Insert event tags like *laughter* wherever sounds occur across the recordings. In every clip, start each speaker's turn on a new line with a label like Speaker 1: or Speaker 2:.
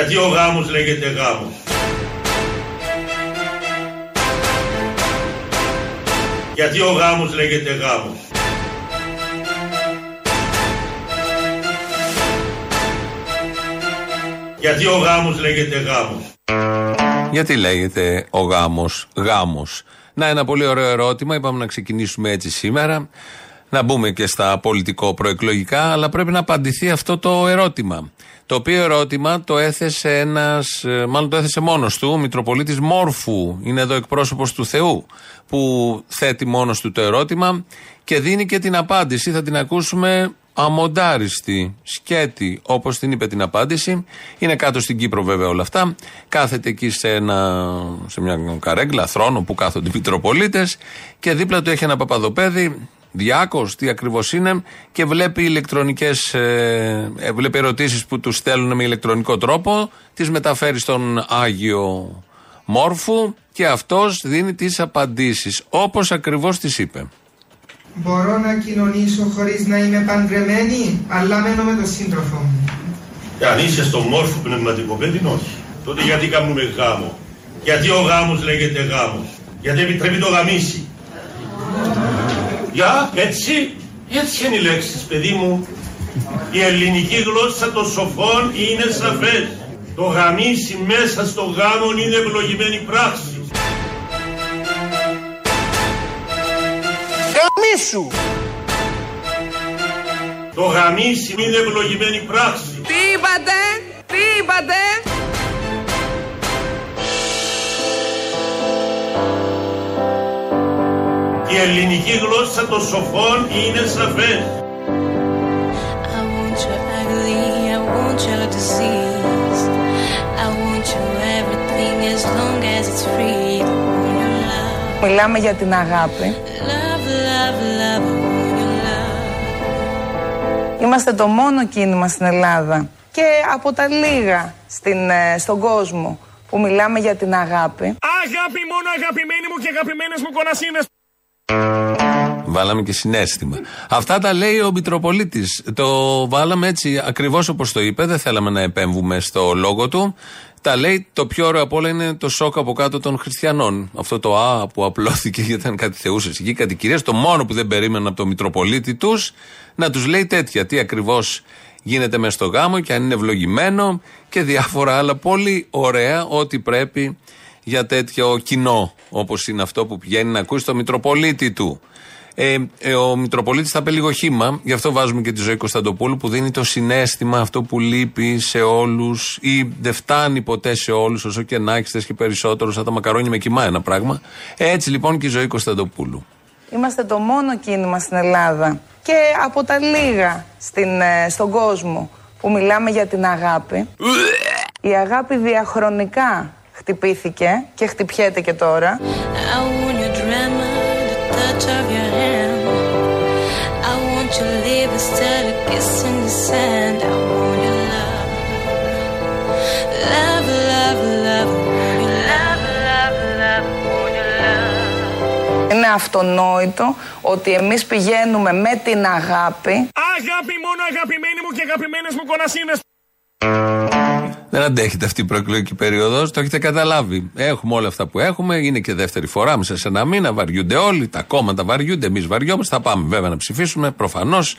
Speaker 1: Γιατί ο γάμος λέγεται γάμος. Γιατί ο γάμος λέγεται γάμος. Γιατί ο γάμος λέγεται γάμος.
Speaker 2: Γιατί λέγεται ο γάμος γάμος. Να ένα πολύ ωραίο ερώτημα, είπαμε να ξεκινήσουμε έτσι σήμερα, να μπούμε και στα πολιτικό προεκλογικά, αλλά πρέπει να απαντηθεί αυτό το ερώτημα. Το οποίο ερώτημα το έθεσε ένας, ε, μάλλον το έθεσε μόνος του, ο Μητροπολίτης Μόρφου. Είναι εδώ εκπρόσωπος του Θεού, που θέτει μόνος του το ερώτημα και δίνει και την απάντηση. Θα την ακούσουμε αμοντάριστη, σκέτη, όπως την είπε την απάντηση. Είναι κάτω στην Κύπρο βέβαια όλα αυτά. Κάθεται εκεί σε, ένα, σε μια καρέγκλα, θρόνο που κάθονται οι Μητροπολίτες και δίπλα του έχει ένα παπαδοπέδι Διάκος, τι ακριβώς είναι, και βλέπει ηλεκτρονικές. Ε, ε, βλέπει ερωτήσεις που τους στέλνουν με ηλεκτρονικό τρόπο, τις μεταφέρει στον Άγιο Μόρφου και αυτός δίνει τις απαντήσεις όπως ακριβώς τις είπε.
Speaker 3: Μπορώ να κοινωνήσω χωρίς να είμαι παντρεμένη, αλλά μένω με τον σύντροφο μου.
Speaker 1: Αν είσαι στο μόρφο πνευματικό παιδί, όχι. Τότε γιατί κάνουμε γάμο; Γιατί ο γάμος λέγεται γάμος; Γιατί επιτρέπει το γαμίσι; Για, έτσι, έτσι είναι οι λέξεις, παιδί μου. Η ελληνική γλώσσα των σοφών είναι σαφές. Το γαμίσι μέσα στο γάμο είναι ευλογημένη πράξη.
Speaker 4: Γαμίσου!
Speaker 1: Το γαμίσι είναι ευλογημένη πράξη.
Speaker 4: Τι είπατε, τι είπατε;
Speaker 1: Η ελληνική γλώσσα των σοφών είναι σαφές.
Speaker 5: I want your ugly, I want your disease. I want you everything as long as it's free. I want your love,
Speaker 6: Μιλάμε για την αγάπη.
Speaker 5: love, love, love. I want your love.
Speaker 6: Είμαστε το μόνο κίνημα στην Ελλάδα και από τα λίγα στην, ε, στον κόσμο που μιλάμε για την αγάπη.
Speaker 4: Αγάπη μόνο αγαπημένοι μου και αγαπημένες μου κονασίνες.
Speaker 2: Βάλαμε και συνέστημα. Αυτά τα λέει ο Μητροπολίτης. Το βάλαμε έτσι ακριβώς όπως το είπε. Δεν θέλαμε να επέμβουμε στο λόγο του. Τα λέει το πιο ωραίο απ' όλα είναι το σοκ από κάτω των χριστιανών. Αυτό το Α που απλώθηκε γιατί ήταν κάτι θεούσες εκεί, κάτι κυρίες. Το μόνο που δεν περίμεναν από το Μητροπολίτη τους να τους λέει τέτοια. Τι ακριβώς γίνεται μες στο γάμο και αν είναι ευλογημένο και διάφορα άλλα πολύ ωραία ό,τι πρέπει για τέτοιο κοινό όπως είναι αυτό που πηγαίνει να ακούσει το Μητροπολίτη του. Ε, ε, ο Μητροπολίτης θα πει λίγο χήμα, γι' αυτό βάζουμε και τη ζωή Κωνσταντοπούλου που δίνει το συνέστημα αυτό που λείπει σε όλους ή δεν φτάνει ποτέ σε όλους, όσο και να έχεις και περισσότερο, σαν τα μακαρόνια με κοιμά ένα πράγμα. Έτσι λοιπόν και η ζωή Κωνσταντοπούλου.
Speaker 6: Είμαστε το μόνο κίνημα στην Ελλάδα και από τα λίγα στην, ε, στον κόσμο που μιλάμε για την αγάπη. Η αγάπη διαχρονικά χτυπήθηκε και χτυπιέται και τώρα. Είναι αυτονόητο ότι εμείς πηγαίνουμε με την αγάπη.
Speaker 4: Αγάπη μόνο αγαπημένη μου και αγαπημένες μου κονασίνες. Mm.
Speaker 2: Δεν αντέχετε αυτή η προεκλογική περίοδος, το έχετε καταλάβει. Έχουμε όλα αυτά που έχουμε, είναι και δεύτερη φορά μέσα σε ένα μήνα, βαριούνται όλοι, τα κόμματα βαριούνται, εμείς βαριόμαστε. Θα πάμε βέβαια να ψηφίσουμε, προφανώς.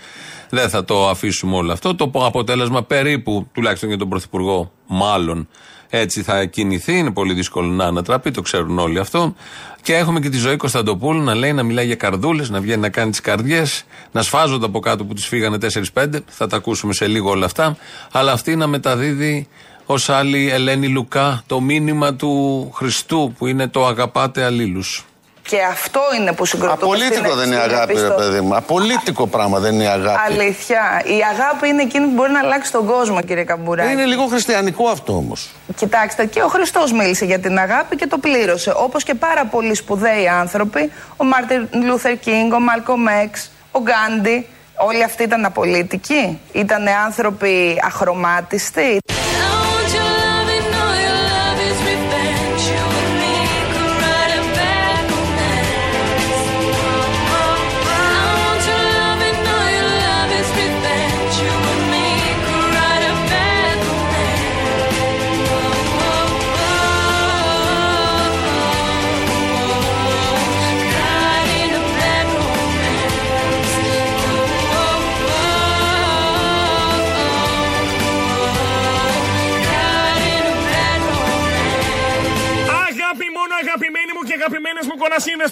Speaker 2: Δεν θα το αφήσουμε όλο αυτό. Το αποτέλεσμα περίπου, τουλάχιστον για τον Πρωθυπουργό, μάλλον έτσι θα κινηθεί. Είναι πολύ δύσκολο να ανατραπεί, το ξέρουν όλοι αυτό. Και έχουμε και τη ζωή Κωνσταντοπούλου να λέει, να μιλάει για καρδούλες, να βγαίνει να κάνει τις καρδιές, να σφάζονται από κάτω που του φύγανε 4-5. Θα τα ακούσουμε σε λίγο όλα αυτά. Αλλά αυτή να μεταδίδει ως άλλη Ελένη Λουκά το μήνυμα του Χριστού που είναι το αγαπάτε αλλήλους.
Speaker 6: και αυτό είναι που συγκροτούμε
Speaker 7: Απολύτικο
Speaker 6: στην-
Speaker 7: δεν είναι η
Speaker 6: στην
Speaker 7: αγάπη, ρε
Speaker 6: επιστολή.
Speaker 7: παιδί μου. Απολύτικο πράγμα δεν είναι η αγάπη.
Speaker 6: Αλήθεια. Η αγάπη είναι εκείνη που μπορεί να αλλάξει τον κόσμο, κύριε Καμπουράκη.
Speaker 7: Είναι λίγο χριστιανικό αυτό όμως.
Speaker 6: Κοιτάξτε, και ο Χριστός μίλησε για την αγάπη και το πλήρωσε. Όπως και πάρα πολλοί σπουδαίοι άνθρωποι, ο Μάρτιν Λούθερ Κίνγκ, ο Μάλκομ Έξ, ο Γκάντι. Όλοι αυτοί ήταν απολίτικοι. Ήταν άνθρωποι αχρωμάτιστοι.
Speaker 8: Αγαπημένες μου κονασίνες.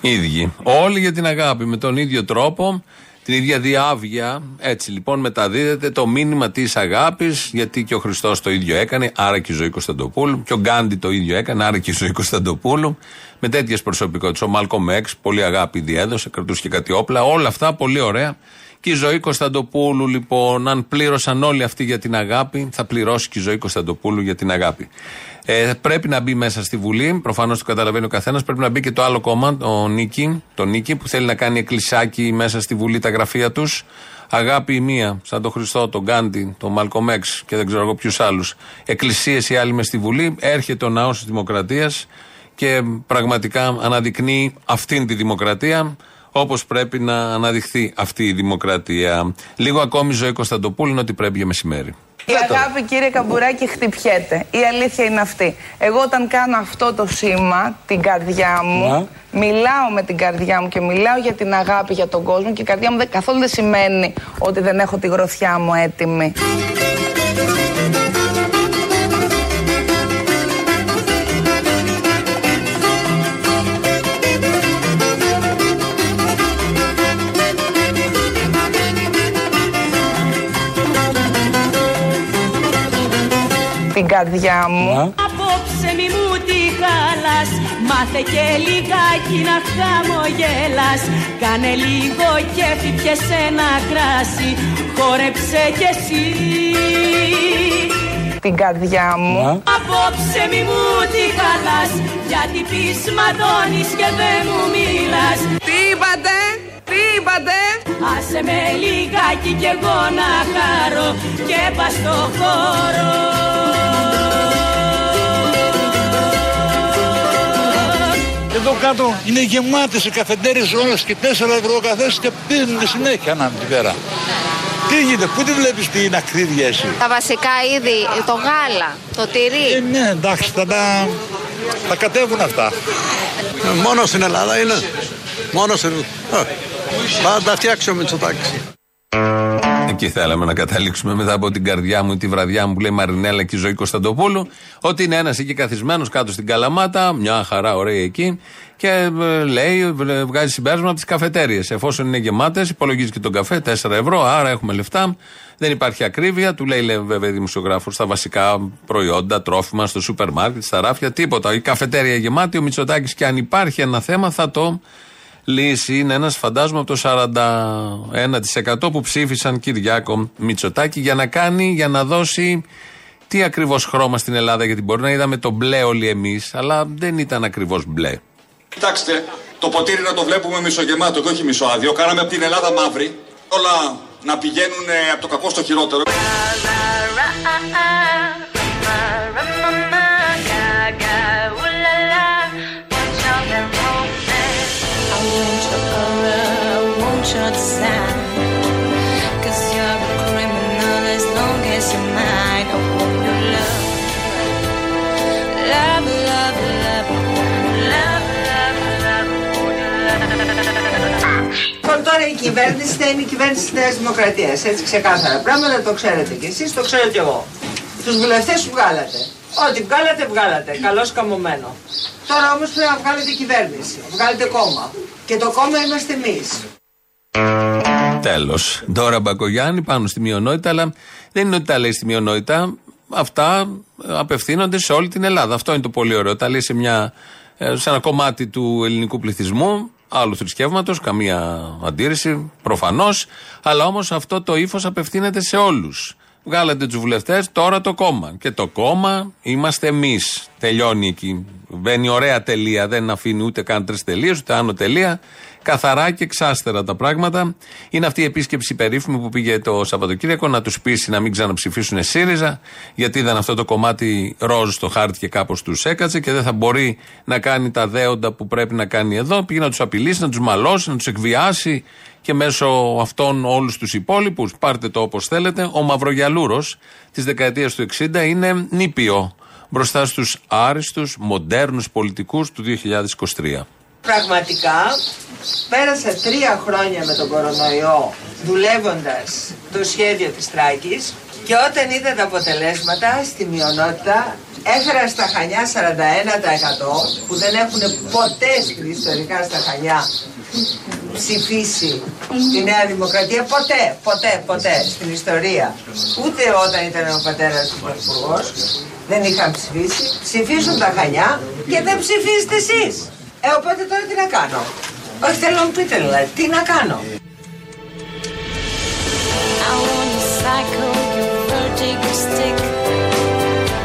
Speaker 2: ίδιοι. Όλοι για την αγάπη με τον ίδιο τρόπο, την ίδια διάβγεια. Έτσι λοιπόν μεταδίδεται το μήνυμα της αγάπης, γιατί και ο Χριστός το ίδιο έκανε, άρα και η ζωή Κωνσταντοπούλου. Και ο Γκάντι το ίδιο έκανε, άρα και η ζωή Κωνσταντοπούλου. Με τέτοιες προσωπικότητες. Ο Μάλκο Μέξ, πολύ αγάπη διέδωσε, κρατούσε και κάτι όπλα. Όλα αυτά πολύ ωραία. Και η ζωή Κωνσταντοπούλου, λοιπόν, αν πλήρωσαν όλοι αυτοί για την αγάπη, θα πληρώσει και η ζωή Κωνσταντοπούλου για την αγάπη. Ε, πρέπει να μπει μέσα στη Βουλή, προφανώς το καταλαβαίνει ο καθένας. Πρέπει να μπει και το άλλο κόμμα, το Νίκη, το Νίκη, που θέλει να κάνει εκκλησάκι μέσα στη Βουλή τα γραφεία τους. Αγάπη η μία, σαν τον Χριστό, τον Γκάντι, τον Μαλκομέξ και δεν ξέρω εγώ ποιους άλλους. Εκκλησίες οι άλλοι μες στη Βουλή. Έρχεται ο ναός της Δημοκρατίας και πραγματικά αναδεικνύει αυτήν τη δημοκρατία όπως πρέπει να αναδειχθεί αυτή η δημοκρατία. Λίγο ακόμη ζωή Κωνσταντοπούλου είναι ότι πρέπει για μεσημέρι.
Speaker 6: Η αγάπη, κύριε Καμπουράκη, χτυπιέται. Η αλήθεια είναι αυτή. Εγώ όταν κάνω αυτό το σήμα, την καρδιά μου, μιλάω με την καρδιά μου και μιλάω για την αγάπη για τον κόσμο και η καρδιά μου δεν, καθόλου δεν σημαίνει ότι δεν έχω τη γροθιά μου έτοιμη. Την καρδιά μου.
Speaker 9: Απόψε μη μου τη χάλας Μάθε και λιγάκι να χαμογέλας Κάνε λίγο κέφι πιες ένα κράσι Χόρεψε κι εσύ
Speaker 6: Την καρδιά μου.
Speaker 9: Απόψε μη μου τη χάλας Γιατί πεις ματώνεις και δεν μου μιλάς
Speaker 6: Τι είπατε, τι είπατε;
Speaker 9: Άσε με λιγάκι κι εγώ να χαρώ Και πας στο χώρο
Speaker 10: Εδώ κάτω είναι γεμάτες οι καφετέρειες όλες και 4 ευρώ ο καθένας και πίνουν συνέχεια να την πέρα. Τι γίνεται, πού τη βλέπεις την ακρίβεια εσύ;
Speaker 11: Τα βασικά είδη, το γάλα, το
Speaker 10: Ε,
Speaker 11: τυρί.
Speaker 10: ναι, εντάξει, θα τα, θα κατέβουν αυτά.
Speaker 12: Μόνος στην Ελλάδα είναι. Μόνος στην. Ε, Θα τα φτιάξει ο Μητσοτάκης.
Speaker 2: Εκεί θέλαμε να καταλήξουμε μετά από την καρδιά μου ή τη βραδιά μου που λέει Μαρινέλα και η ζωή Κωνσταντοπούλου. Ότι είναι ένας εκεί καθισμένο κάτω στην Καλαμάτα, μια χαρά ωραία εκεί, και ε, λέει, ε, βγάζει συμπέρασμα από τις καφετέρειε. Εφόσον είναι γεμάτες, υπολογίζει και τον καφέ 4 ευρώ, άρα έχουμε λεφτά. Δεν υπάρχει ακρίβεια. Του λέει, λέει βέβαια δημοσιογράφο, στα βασικά προϊόντα, τρόφιμα, στο σούπερ μάρκετ, στα ράφια, τίποτα. Η καφετέρια γεμάτη, ο Μητσοτάκης και αν υπάρχει ένα θέμα θα το λύση. Είναι ένας φαντάζομαι από το 41% που ψήφισαν Κυριάκο Μητσοτάκη για να κάνει, για να δώσει τι ακριβώς χρώμα στην Ελλάδα. Γιατί μπορεί να είδαμε το μπλε όλοι εμείς, αλλά δεν ήταν ακριβώς μπλε.
Speaker 5: Κοιτάξτε, το ποτήρι να το βλέπουμε μισογεμάτο και όχι μισοάδιο. Κάναμε από την Ελλάδα μαύρη. Όλα να πηγαίνουν ε, από το κακό στο χειρότερο.
Speaker 13: Τώρα η κυβέρνηση θα είναι η κυβέρνηση της Νέας Δημοκρατίας. Έτσι ξεκάθαρα πράγματα, το ξέρετε κι εσείς, το ξέρω κι εγώ. Τους βουλευτές που βγάλατε. Ό,τι βγάλατε, βγάλατε. Καλώς καμωμένο. Τώρα όμως πρέπει να βγάλετε κυβέρνηση. Βγάλετε κόμμα. Και το κόμμα είμαστε εμείς.
Speaker 2: Τέλος. Τώρα Μπακογιάννη πάνω στη μειονότητα, αλλά δεν είναι ότι τα λέει στη μειονότητα. Αυτά απευθύνονται σε όλη την Ελλάδα. Αυτό είναι το πολύ ωραίο. Τα λέει σε, μια, ε, σε ένα κομμάτι του ελληνικού πληθυσμού, άλλου θρησκεύματος, καμία αντίρρηση, προφανώς. Αλλά όμως αυτό το ύφος απευθύνεται σε όλους. Βγάλατε τους βουλευτές, τώρα το κόμμα. Και το κόμμα είμαστε εμείς. Τελειώνει εκεί. Μπαίνει ωραία τελεία. Δεν αφήνει ούτε καν τρεις τελείες, ούτε άνω τελεία. Καθαρά και εξάστερα τα πράγματα. Είναι αυτή η επίσκεψη περίφημη που πήγε το Σαββατοκύριακο να τους πείσει να μην ξαναψηφίσουν ΣΥΡΙΖΑ, γιατί είδαν αυτό το κομμάτι ροζ στο χάρτη και κάπως τους έκατσε και δεν θα μπορεί να κάνει τα δέοντα που πρέπει να κάνει εδώ. Πήγε να τους απειλήσει, να τους μαλώσει, να τους εκβιάσει και μέσω αυτών όλους τους υπόλοιπους, πάρτε το όπως θέλετε, ο Μαυρογιαλούρος της δεκαετίας του 60 είναι νήπιο μπροστά στους άριστους, μοντέρνους πολιτικούς του 2023.
Speaker 13: Πραγματικά πέρασα τρία χρόνια με τον κορονοϊό δουλεύοντας το σχέδιο της Τράκης Και όταν είδα τα αποτελέσματα στη μειονότητα έφερα στα Χανιά 41% που δεν έχουν ποτέ στην ιστορικά στα Χανιά ψηφίσει τη Νέα Δημοκρατία ποτέ, ποτέ, ποτέ στην ιστορία. Ούτε όταν ήταν ο πατέρας του Πρωθυπουργός δεν είχαν ψηφίσει. Ψηφίσουν τα Χανιά και δεν ψηφίζετε εσείς. Ε, οπότε τώρα τι να κάνω; Όχι θέλω να μου πείτε δηλαδή, τι να κάνω;
Speaker 5: I wanna cycle your vertigo stick.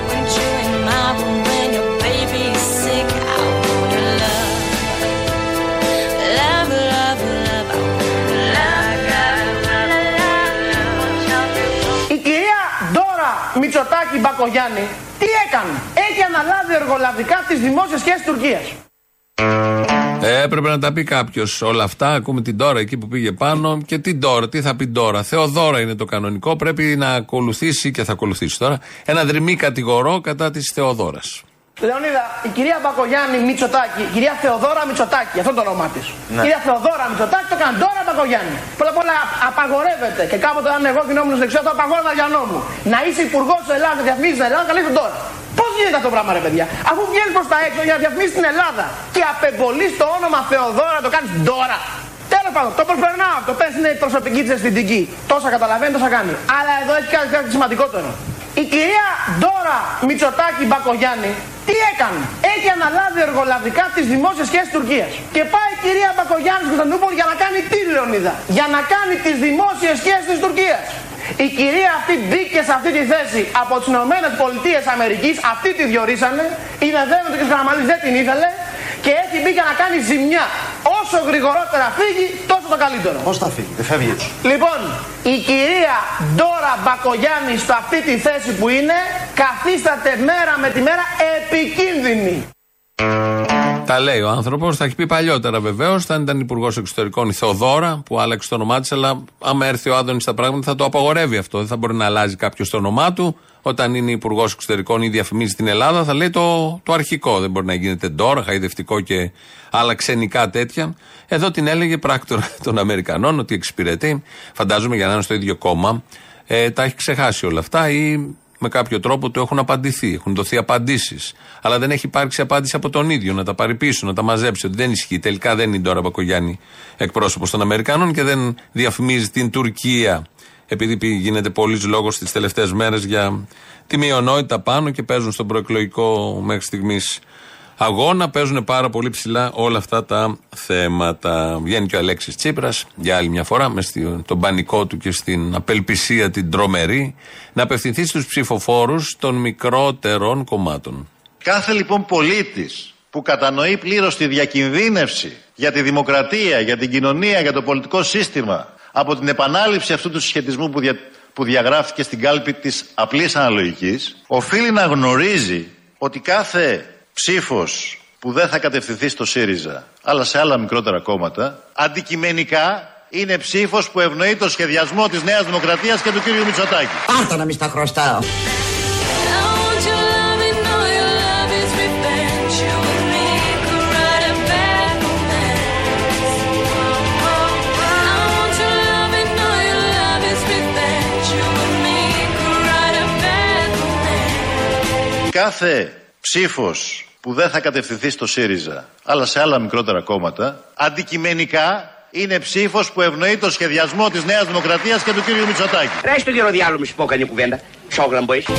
Speaker 5: When you in my room when your baby's sick, I wanna love, love, love, love. I wanna love,
Speaker 14: Η κυρία Ντόρα Μητσοτάκη Μπακογιάννη τι έκανε; Έχει αναλάβει εργολαβικά τις δημόσιες σχέσεις Τουρκίας.
Speaker 2: Ε, έπρεπε να τα πει κάποιος όλα αυτά. Ακούμε την τώρα εκεί που πήγε πάνω. Και την τώρα, τι θα πει τώρα. Θεοδώρα είναι το κανονικό. Πρέπει να ακολουθήσει και θα ακολουθήσει τώρα ένα δρυμή κατηγορό κατά της Θεοδόρας.
Speaker 14: Λεωνίδα, η κυρία Μπακογιάννη Μητσοτάκη, η κυρία Θεοδόρα Μητσοτάκη, αυτό το όνομά της.
Speaker 2: Ναι.
Speaker 14: Κυρία Θεοδόρα Μητσοτάκη το κάνει τώρα Μπακογιάννη. Πρώτα απ' όλα απαγορεύεται και κάποτε αν εγώ γινόμουν δεξιό το απαγόρευα για νόμου. Να είσαι υπουργός τη Ελλάδα, διαφημίζεις την Ελλάδα, καλείς τον τώρα. Πώς γίνεται αυτό το πράγμα, ρε παιδιά; Αφού βγαίνεις προς τα έξω για να διαφημίσεις την Ελλάδα και απεμπολείς το όνομα Θεοδόρα, το κάνεις τώρα. Τέλος πάντων, το προσπερνάω αυτό. Πες είναι η προσωπική της αισθητική. Τόσα καταλαβαίνει, τόσα κάνει. Αλλά εδώ έχει κάτι, κάτι σημαντικότερο. Η κυρία Ντόρα Μητσοτάκη Μπακογιάννη τι έκανε; Έχει αναλάβει εργολαβικά τις δημόσιες σχέσεις Τουρκίας. Και πάει η κυρία Μπακογιάννης στην Κωνσταντινούπολη για να κάνει τι, Λεωνίδα; Για να κάνει τις δημόσιες σχέσεις της Τουρκίας. Η κυρία αυτή μπήκε σε αυτή τη θέση από τις Ηνωμένες Πολιτείες Αμερικής, αυτοί τη διορίσανε. Είναι βέβαιο ότι ο κ. Καραμαλή δεν την ήθελε και έχει μπει για να κάνει ζημιά. Όσο γρηγορότερα φύγει, τόσο το καλύτερο.
Speaker 15: Πώς θα φύγει, δεν φεύγει έτσι.
Speaker 14: Λοιπόν, η κυρία Ντόρα Μπακογιάννη σε αυτή τη θέση που είναι, καθίσταται μέρα με τη μέρα επικίνδυνη.
Speaker 2: Τα λέει ο άνθρωπος. Θα έχει πει παλιότερα βεβαίως. όταν ήταν υπουργός εξωτερικών η Θεοδόρα που άλλαξε το όνομά της. Αλλά άμα έρθει ο Άδωνης στα πράγματα θα το απαγορεύει αυτό. Δεν θα μπορεί να αλλάζει κάποιος το όνομά του. Όταν είναι υπουργός εξωτερικών ή διαφημίζει την Ελλάδα θα λέει το, το αρχικό. Δεν μπορεί να γίνεται τώρα, χαϊδευτικό και άλλα ξενικά τέτοια. Εδώ την έλεγε πράκτορα *laughs* των Αμερικανών ότι εξυπηρετεί. Φαντάζομαι για να είναι στο ίδιο κόμμα. Ε, τα έχει ξεχάσει όλα αυτά ή με κάποιο τρόπο του έχουν απαντηθεί, έχουν δοθεί απαντήσεις. Αλλά δεν έχει υπάρξει απάντηση από τον ίδιο να τα πάρει πίσω, να τα μαζέψει. Ότι δεν ισχύει. Τελικά δεν είναι τώρα Μπακογιάννη εκπρόσωπος των Αμερικανών και δεν διαφημίζει την Τουρκία. Επειδή πη- γίνεται πολλής λόγος τις τελευταίες μέρες για τη μειονότητα πάνω και παίζουν στον προεκλογικό μέχρι στιγμής αγώνα. Παίζουν πάρα πολύ ψηλά όλα αυτά τα θέματα. Βγαίνει και ο Αλέξης Τσίπρας για άλλη μια φορά μες στη- τον πανικό του και στην απελπισία την τρομερή να απευθυνθεί στους ψηφοφόρους των μικρότερων κομμάτων.
Speaker 15: Κάθε λοιπόν πολίτης που κατανοεί πλήρως τη διακινδύνευση για τη δημοκρατία, για την κοινωνία, για το πολιτικό σύστημα από την επανάληψη αυτού του συσχετισμού που, δια- που διαγράφηκε στην κάλπη της απλής αναλογικής οφείλει να γνωρίζει ότι κάθε ψήφος που δεν θα κατευθυνθεί στο ΣΥΡΙΖΑ αλλά σε άλλα μικρότερα κόμματα αντικειμενικά είναι ψήφος που ευνοεί το σχεδιασμό της Νέας Δημοκρατίας και του κ. Μητσοτάκη.
Speaker 16: Πάρτα να μη στα χρωστάω.
Speaker 5: want your love and know your love is revenge. You and me could write a bad romance. I want your love and know your love is revenge. You and me could write a bad romance.
Speaker 15: Κάθε ψήφος που δεν θα κατευθυνθεί στο ΣΥΡΙΖΑ αλλά σε άλλα μικρότερα κόμματα αντικειμενικά είναι ψήφος που ευνοεί το σχεδιασμό της Νέας Δημοκρατίας και του κ. Μητσοτάκη.
Speaker 16: Ρε στο κύριο διάλογο, μη σου πω κανεί κουβέντα. Σόγλαμπο είσαι.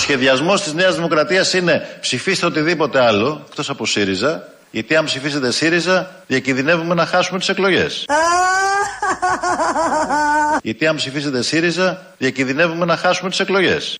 Speaker 5: Romance.
Speaker 15: Ο σχεδιασμός της Νέας Δημοκρατίας είναι ψηφίστε οτιδήποτε άλλο εκτός από ΣΥΡΙΖΑ γιατί αν ψηφίσετε ΣΥΡΙΖΑ διακινδυνεύουμε να χάσουμε τις εκλογές. *laughs* γιατί αν ψηφίσετε ΣΥΡΙΖΑ διακινδυνεύουμε να χάσουμε τις εκλογές.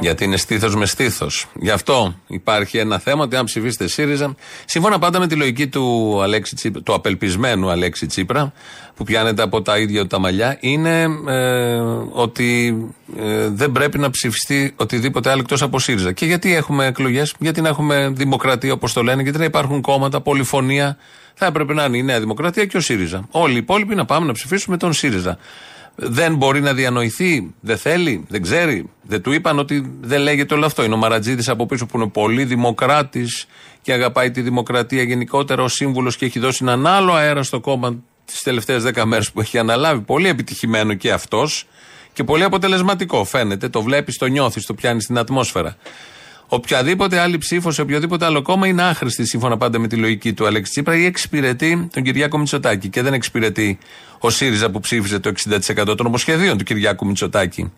Speaker 2: Γιατί είναι στήθος με στήθος. Γι' αυτό υπάρχει ένα θέμα ότι αν ψηφίσετε ΣΥΡΙΖΑ, σύμφωνα πάντα με τη λογική του, Αλέξη Τσίπρα, του απελπισμένου Αλέξη Τσίπρα, που πιάνεται από τα ίδια του τα μαλλιά, είναι ε, ότι ε, δεν πρέπει να ψηφιστεί οτιδήποτε άλλο εκτός από ΣΥΡΙΖΑ. Και γιατί έχουμε εκλογές, γιατί να έχουμε δημοκρατία όπως το λένε, γιατί να υπάρχουν κόμματα, πολυφωνία. Θα έπρεπε να είναι η Νέα Δημοκρατία και ο ΣΥΡΙΖΑ. Όλοι οι υπόλοιποι να πάμε να ψηφίσουμε τον ΣΥΡΙΖΑ δεν μπορεί να διανοηθεί, δεν θέλει, δεν ξέρει. Δεν του είπαν ότι δεν λέγεται όλο αυτό. Είναι ο Μαρατζίδης από πίσω που είναι πολύ δημοκράτης και αγαπάει τη δημοκρατία γενικότερα ω σύμβουλος και έχει δώσει έναν άλλο αέρα στο κόμμα τις τελευταίες δέκα μέρες που έχει αναλάβει. Πολύ επιτυχημένο και αυτός και πολύ αποτελεσματικό φαίνεται. Το βλέπεις, το νιώθεις, το πιάνεις στην ατμόσφαιρα. Οποιαδήποτε άλλη ψήφο σε οποιοδήποτε άλλο κόμμα είναι άχρηστη σύμφωνα πάντα με τη λογική του Αλέξη Τσίπρα ή εξυπηρετεί τον Κυριάκο Μητσοτάκη και δεν εξυπηρετεί ο ΣΥΡΙΖΑ που ψήφισε το 60% των νομοσχεδίων του Κυριάκου Μητσοτάκη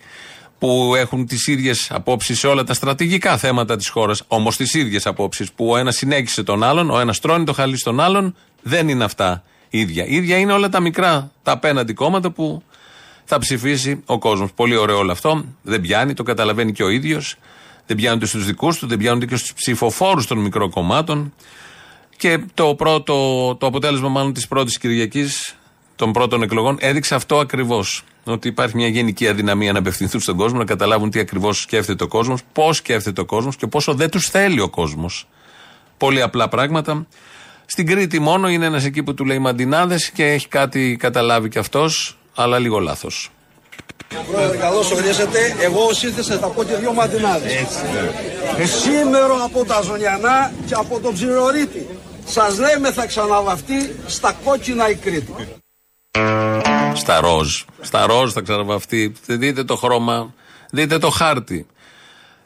Speaker 2: που έχουν τις ίδιες απόψεις σε όλα τα στρατηγικά θέματα της χώρας, όμως τις ίδιες απόψεις που ο ένας συνέχισε τον άλλον, ο ένας τρώνει το χαλί στον άλλον, δεν είναι αυτά ίδια. ίδια είναι όλα τα μικρά, τα απέναντι κόμματα που θα ψηφίσει ο κόσμος. Πολύ ωραίο όλο αυτό. Δεν πιάνει, το καταλαβαίνει και ο ίδιος δεν πιάνονται στους δικούς του, δεν πιάνονται και στους ψηφοφόρους των μικρών κομμάτων. Και το, πρώτο, το αποτέλεσμα, μάλλον της πρώτης Κυριακής των πρώτων εκλογών, έδειξε αυτό ακριβώς. Ότι υπάρχει μια γενική αδυναμία να απευθυνθούν στον κόσμο, να καταλάβουν τι ακριβώς σκέφτεται ο κόσμος, πώς σκέφτεται ο κόσμος και πόσο δεν τους θέλει ο κόσμος. Πολύ απλά πράγματα. Στην Κρήτη μόνο είναι ένας εκεί που του λέει μαντινάδες και έχει κάτι καταλάβει κι αυτός, αλλά λίγο λάθος.
Speaker 17: Πρόεδρε, καλώς ορίσατε. Εγώ σύνθεσα θα πω και δύο μαντινάδες. Ε, σήμερα από τα Ζωνιανά και από τον Ψηρορίτη. Σας λέμε θα ξαναβαφτεί στα κόκκινα η Κρήτη.
Speaker 2: Στα ροζ. Στα ροζ θα ξαναβαφτεί. Δείτε το χρώμα, δείτε το χάρτη.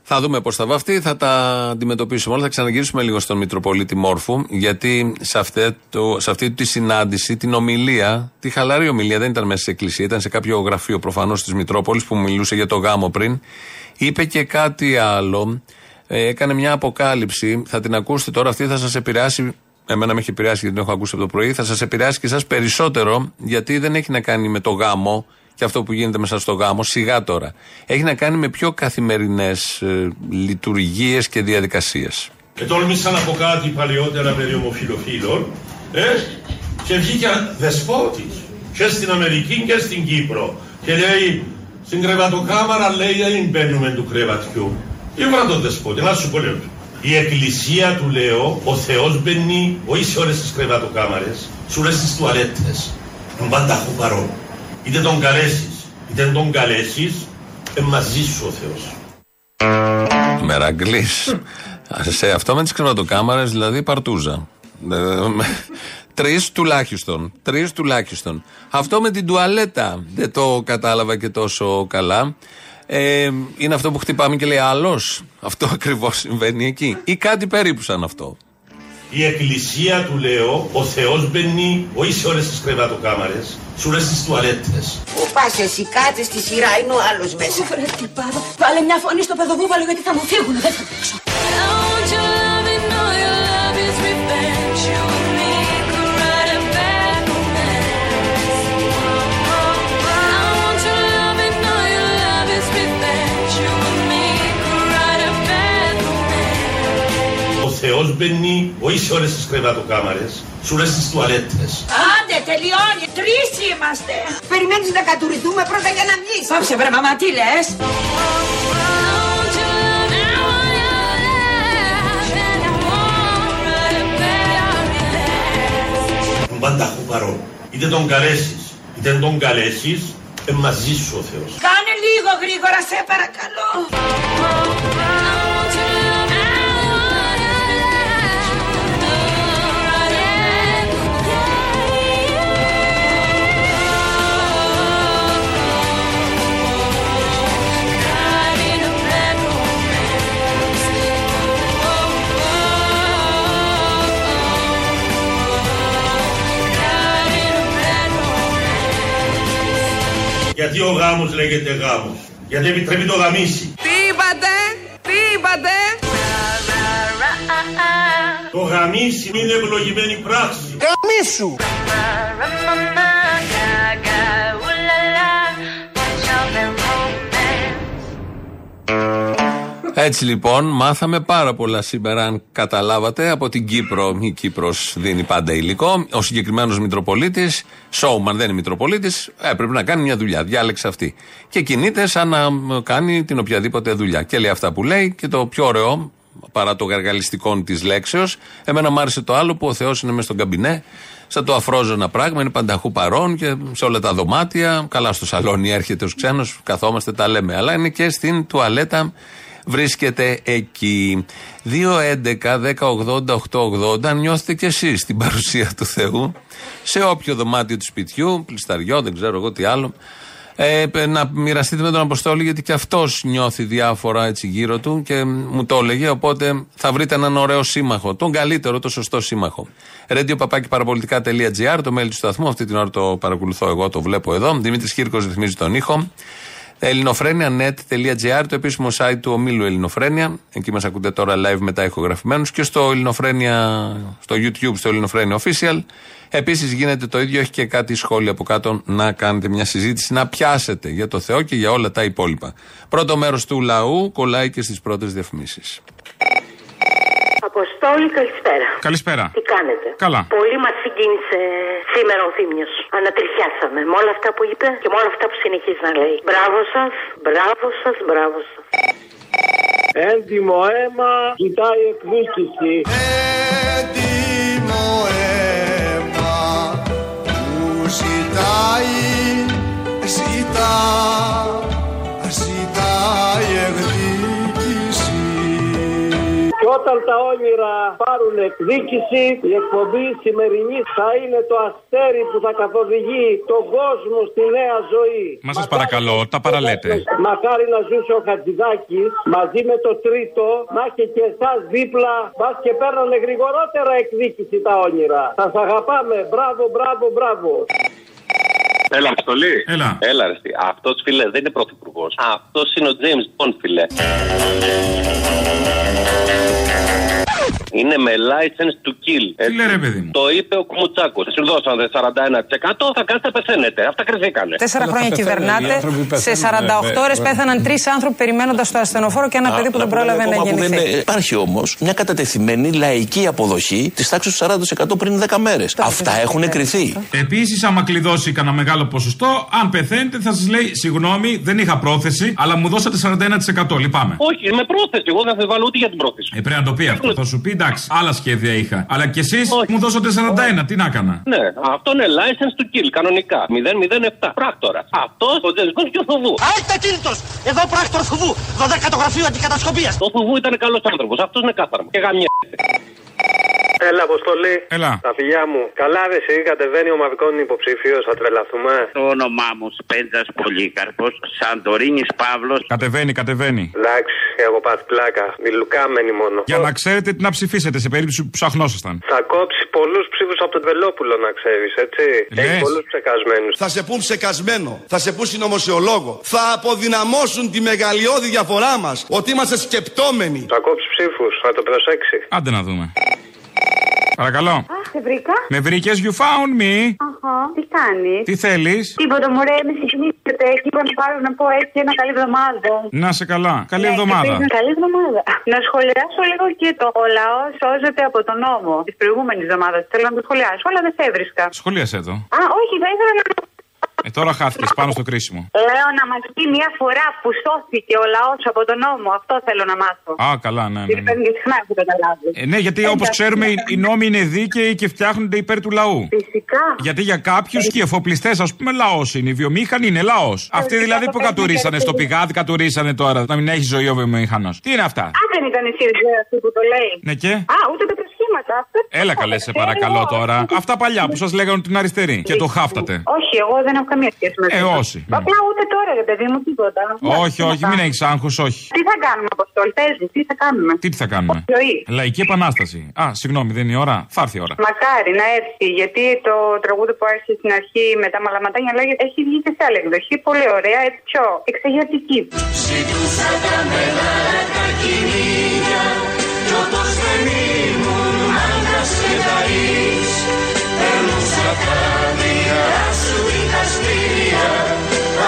Speaker 2: Θα δούμε πώς θα βαφτεί, θα τα αντιμετωπίσουμε όλα. Θα ξαναγυρίσουμε λίγο στον Μητροπολίτη Μόρφου, γιατί σε, αυτή, το, σε αυτή τη συνάντηση, την ομιλία, τη χαλαρή ομιλία, δεν ήταν μέσα σε εκκλησία, ήταν σε κάποιο γραφείο προφανώς της Μητρόπολης που μιλούσε για το γάμο πριν. Είπε και κάτι άλλο. Ε, έκανε μια αποκάλυψη. Θα την ακούσετε τώρα, αυτή θα σας επηρεάσει. Εμένα με έχει επηρεάσει γιατί την έχω ακούσει από το πρωί. Θα σας επηρεάσει και εσάς περισσότερο, γιατί δεν έχει να κάνει με το γάμο και αυτό που γίνεται μέσα στο γάμο, σιγά τώρα. Έχει να κάνει με πιο καθημερινές ε, λειτουργίες και διαδικασίες.
Speaker 1: Και τόλμησα να πω κάτι παλιότερα περί ομοφιλοφίλων ε, και βγήκε δεσπότης και στην Αμερική και στην Κύπρο. Και λέει, στην κρεβατοκάμαρα λέει δεν μπαίνουμε του κρεβατιού. Ήβρα τον δεσπότη, να σου πω λέω. Η εκκλησία του λέω, ο Θεός μπαίνει όχι σε όλες τις κρεβατοκάμαρες, σε όλες τις τουαλέτες. Τον πάντα έχω παρόν. Είτε τον καλέσεις, είτε δεν τον καλέσεις, ε, μαζί σου ο Θεός.
Speaker 2: Μεραγκλής. Σε αυτό με τις κρεβατοκάμαρες δηλαδή παρτούζα. Ε, Τρεις τουλάχιστον. Τρεις τουλάχιστον. Αυτό με την τουαλέτα δεν το κατάλαβα και τόσο καλά. Ε, είναι αυτό που χτυπάμε και λέει άλλος. Αυτό ακριβώς συμβαίνει εκεί. Ή κάτι περίπου σαν αυτό.
Speaker 1: Η εκκλησία του λέω, ο Θεός μπαίνει όχι σε όλες τις κρεβατοκάμαρες, σε όλες τις τουαλέτες.
Speaker 18: Πού πας εσύ, κάτσε στη σειρά, είναι ο άλλος μέσα.
Speaker 19: Βρε τι πάω, βάλε μια φωνή στο παιδοβούβαλο γιατί θα μου φύγουν, δεν θα παίξω.
Speaker 1: Θεός μπαίνει όχι σε όλες τις κρεβατοκάμαρες, σε όλες τις τουαλέτες.
Speaker 18: Άντε, τελειώνει, τρεις είμαστε. Περιμένεις να κατουρηθούμε πρώτα για να βγεις.
Speaker 19: Πάψε βρε μαμά, τι λες;
Speaker 1: Τον πάντα έχω παρόν. Είτε τον καλέσεις, είτε δεν τον καλέσεις, ε, μαζί σου ο Θεός.
Speaker 18: Κάνε λίγο γρήγορα, σε παρακαλώ.
Speaker 1: Γιατί ο γάμος λέγεται γάμος. Γιατί επιτρέπει το γαμίσι.
Speaker 6: Τι είπατε, τι είπατε;
Speaker 1: Το γαμίσι είναι ευλογημένη πράξη.
Speaker 14: Γαμίσου.
Speaker 2: Έτσι λοιπόν, μάθαμε πάρα πολλά σήμερα, αν καταλάβατε, από την Κύπρο. Η Κύπρος δίνει πάντα υλικό. Ο συγκεκριμένος Μητροπολίτης, Σόουμαν δεν είναι Μητροπολίτης, έπρεπε να κάνει μια δουλειά. Διάλεξε αυτή. Και κινείται σαν να κάνει την οποιαδήποτε δουλειά. Και λέει αυτά που λέει και το πιο ωραίο, παρά το γαργαλιστικό της λέξεως, εμένα μου άρεσε το άλλο που ο Θεός είναι μέσα στον καμπινέ, σαν το αφρόζωνα πράγμα, είναι πανταχού παρόν και σε όλα τα δωμάτια. Καλά στο σαλόνι έρχεται ω ξένος, καθόμαστε, τα λέμε. Αλλά είναι και στην τουαλέτα βρίσκεται εκεί. 2.11.10.80.880 αν νιώθετε κι εσείς την παρουσία του Θεού σε όποιο δωμάτιο του σπιτιού, πλησταριό, δεν ξέρω εγώ τι άλλο. Ε, να μοιραστείτε με τον Αποστόλη γιατί και αυτός νιώθει διάφορα έτσι γύρω του και μου το έλεγε. Οπότε θα βρείτε έναν ωραίο σύμμαχο. Τον καλύτερο, το σωστό σύμμαχο. Radio παραπολιτικά.gr, το mail του σταθμού. Αυτή την ώρα το παρακολουθώ εγώ, το βλέπω εδώ. Δημήτρης Κύρκος ρυθμίζει τον ήχο. ελληνοφρένια.net.gr, το επίσημο site του ομίλου Ελληνοφρένια. Εκεί μας ακούτε τώρα live μετά ηχογραφημένους και στο, Ελληνοφρένια, στο YouTube, στο Ελληνοφρένια Official. Επίσης γίνεται το ίδιο, έχει και κάτι σχόλια από κάτω να κάνετε μια συζήτηση, να πιάσετε για το Θεό και για όλα τα υπόλοιπα. Πρώτο μέρος του λαού κολλάει και στις πρώτες διαφημίσεις.
Speaker 20: Αποστόλη, καλησπέρα.
Speaker 4: Καλησπέρα.
Speaker 20: Τι κάνετε;
Speaker 4: Καλά.
Speaker 20: Πολύ μας συγκίνησε σήμερα ο Θήμιος. Ανατριχιάσαμε με όλα αυτά που είπε και με όλα αυτά που συνεχίζει να λέει. Μπράβο σας, μπράβο σας, μπράβο σας.
Speaker 21: Έντιμο αίμα κοιτάει εκδίκηση.
Speaker 22: Έντιμο αίμα που ζητάει, ζητά, ζητάει εκδίκηση.
Speaker 21: Και όταν τα όνειρα πάρουν εκδίκηση, η εκπομπή σημερινή θα είναι το αστέρι που θα καθοδηγεί τον κόσμο στη νέα ζωή.
Speaker 4: Μα σας παρακαλώ, τα παραλέτε.
Speaker 21: Μακάρι να ζούσε ο Χατζηδάκης μαζί με το τρίτο, να έχει και εσάς δίπλα, μπας και παίρνανε γρηγορότερα εκδίκηση τα όνειρα. Σας αγαπάμε. Μπράβο, μπράβο, μπράβο.
Speaker 23: Έλα, Αποστολή.
Speaker 4: Έλα.
Speaker 23: Έλα, ρε. Αυτός φίλε δεν είναι πρωθυπουργός. Αυτός είναι ο James Bond, φίλε. Είναι με license to kill.
Speaker 4: Τι λέει ρε παιδί μου;
Speaker 23: Το είπε ο Κουμουτσάκος. Σου δώσανε 41%, θα κάνετε πεθαίνετε. Αυτά κρυθήκανε.
Speaker 6: Τέσσερα χρόνια κυβερνάτε. Σε 48 ώρες πέθαναν τρεις άνθρωποι περιμένοντας το ασθενοφόρο και ένα παιδί που δεν πρόλαβε να γεννηθεί.
Speaker 24: Υπάρχει όμως μια κατατεθειμένη λαϊκή αποδοχή της τάξης του 40% πριν 10 μέρες. Αυτά έχουν κρυθεί.
Speaker 4: Επίσης, άμα κλειδώσει κανένα μεγάλο ποσοστό, αν πεθαίνετε θα σας λέει συγγνώμη, δεν είχα πρόθεση, αλλά μου δώσατε 41%. Λυπάμαι.
Speaker 23: Όχι, με πρόθεση. Εγώ δεν αμφιβάλλω ούτε για την πρόθεση.
Speaker 4: Ε, πρέπει να το πει αυτό. Θα σου πει εντάξει, άλλα σχέδια είχα. Αλλά κι εσείς μου δώσατε 41, τι να έκανα;
Speaker 23: Ναι, αυτό είναι license to kill, κανονικά. 007. Πράκτορα. Αυτός ο Τζεσγκόν και ο Θουβού.
Speaker 25: Άιστε κίνητος! Εδώ πράκτορ Θουβού, 12ο γραφείο αντικατασκοπίας.
Speaker 23: Ο Θουβού ήταν καλός άνθρωπος. Αυτός είναι κάθαρμα. Και γαμιά.
Speaker 26: Έλα, Αποστολή.
Speaker 4: Έλα.
Speaker 26: Τα φιλιά μου. Καλά, δε εσύ, κατεβαίνει ο Μαυρικών υποψήφιος, θα τρελαθούμε.
Speaker 27: Το όνομά μου Σπέντζας Πολύκαρπος, Σαντορίνης Παύλος.
Speaker 4: Κατεβαίνει, κατεβαίνει.
Speaker 26: Εντάξει, έχω πάθει πλάκα. Μιλουκάμενη μόνο.
Speaker 4: Για να ξέρετε τι να ψηφίσετε σε περίπτωση που ψαχνόσασταν.
Speaker 26: Θα κόψει πολλούς ψήφους από τον Βελόπουλο, να ξέρεις, έτσι. Έχει πολλούς ψεκασμένους.
Speaker 22: Θα σε πούν ψεκασμένο, θα σε πούν συνωμοσιολόγο. Θα αποδυναμώσουν τη μεγαλειώδη διαφορά μας ότι είμαστε σκεπτόμενοι.
Speaker 26: Θα κόψει ψήφους, θα το προσέξει.
Speaker 4: Άντε να δούμε. Παρακαλώ.
Speaker 28: Αχ, σε βρήκα.
Speaker 4: Με βρήκες, you found me.
Speaker 28: Αχα, τι κάνεις;
Speaker 4: Τι θέλεις;
Speaker 28: Τίποτα, μου ρε, με συγκινήσετε. Είπα να πάρω να πω έτσι ένα καλή εβδομάδα.
Speaker 4: Να σε καλά. Καλή
Speaker 28: Ναι,
Speaker 4: εβδομάδα.
Speaker 28: και επίσης, Καλή εβδομάδα. Να σχολιάσω λίγο και το ο λαός σώζεται από τον νόμο της προηγούμενης εβδομάδας. Θέλω να το σχολιάσω, αλλά δεν σε έβρισκα.
Speaker 4: Σχολίασε εδώ.
Speaker 28: Α, όχι, θα ήθελα να.
Speaker 4: Ε, τώρα χάθηκες πάνω στο κρίσιμο.
Speaker 28: Λέω να μας πει μια φορά που σώθηκε ο λαός από τον νόμο. Αυτό θέλω να μάθω.
Speaker 4: Α, καλά, ναι. ναι,
Speaker 28: Γιατί
Speaker 4: ναι.
Speaker 28: παίρνει και συχνά έχω καταλάβεις.
Speaker 4: Ε, ναι, γιατί όπως ξέρουμε οι, οι νόμοι είναι δίκαιοι και φτιάχνονται υπέρ του λαού.
Speaker 28: Φυσικά.
Speaker 4: Γιατί για κάποιους και οι εφοπλιστές, ας πούμε, λαός είναι. Οι βιομήχανοι είναι λαός. Αυτοί δηλαδή που κατουρίσανε στο πηγάδι, κατουρίσανε τώρα να μην έχει ζωή ο βιομηχανό. Τι είναι αυτά;
Speaker 28: Α, δεν ήταν η ΣΥΡΙΖΑ αυτή που το λέει.
Speaker 4: Ναι και;
Speaker 28: Α, ούτε τα προσχήματα. Αυτό
Speaker 4: Έλα καλέ, σε παρακαλώ τώρα. Αυτά παλιά που σας λέγανε την αριστερή και το χάφτατε.
Speaker 28: Όχι, εγώ δεν έχω καμία σχέση με
Speaker 4: Ε,
Speaker 28: αυτό.
Speaker 4: όσοι.
Speaker 28: Απλά ούτε τώρα, ρε παιδί μου, τίποτα.
Speaker 4: Όχι, όχι, μην έχεις άγχος, όχι.
Speaker 28: Τι θα κάνουμε, Αποστόλη, πες μου, τι θα κάνουμε;
Speaker 4: Τι θα κάνουμε;
Speaker 28: Ζωή.
Speaker 4: Λαϊκή επανάσταση. Α, συγγνώμη, δεν είναι η ώρα. Θα έρθει η ώρα.
Speaker 28: Μακάρι να έρθει, γιατί το τραγούδι που άρχισε στην αρχή με τα μαλαματάνια λέγεται έχει βγει και σε άλλη εκδοχή. Πολύ ωραία, έτσι πιο εξεγερτική.
Speaker 22: Ζητούσα τα μεγάλα τα κυνήγια Κι όπως δεν ήμουν Δαΐς Περνούσα τα μοιρά σου δικαστήρια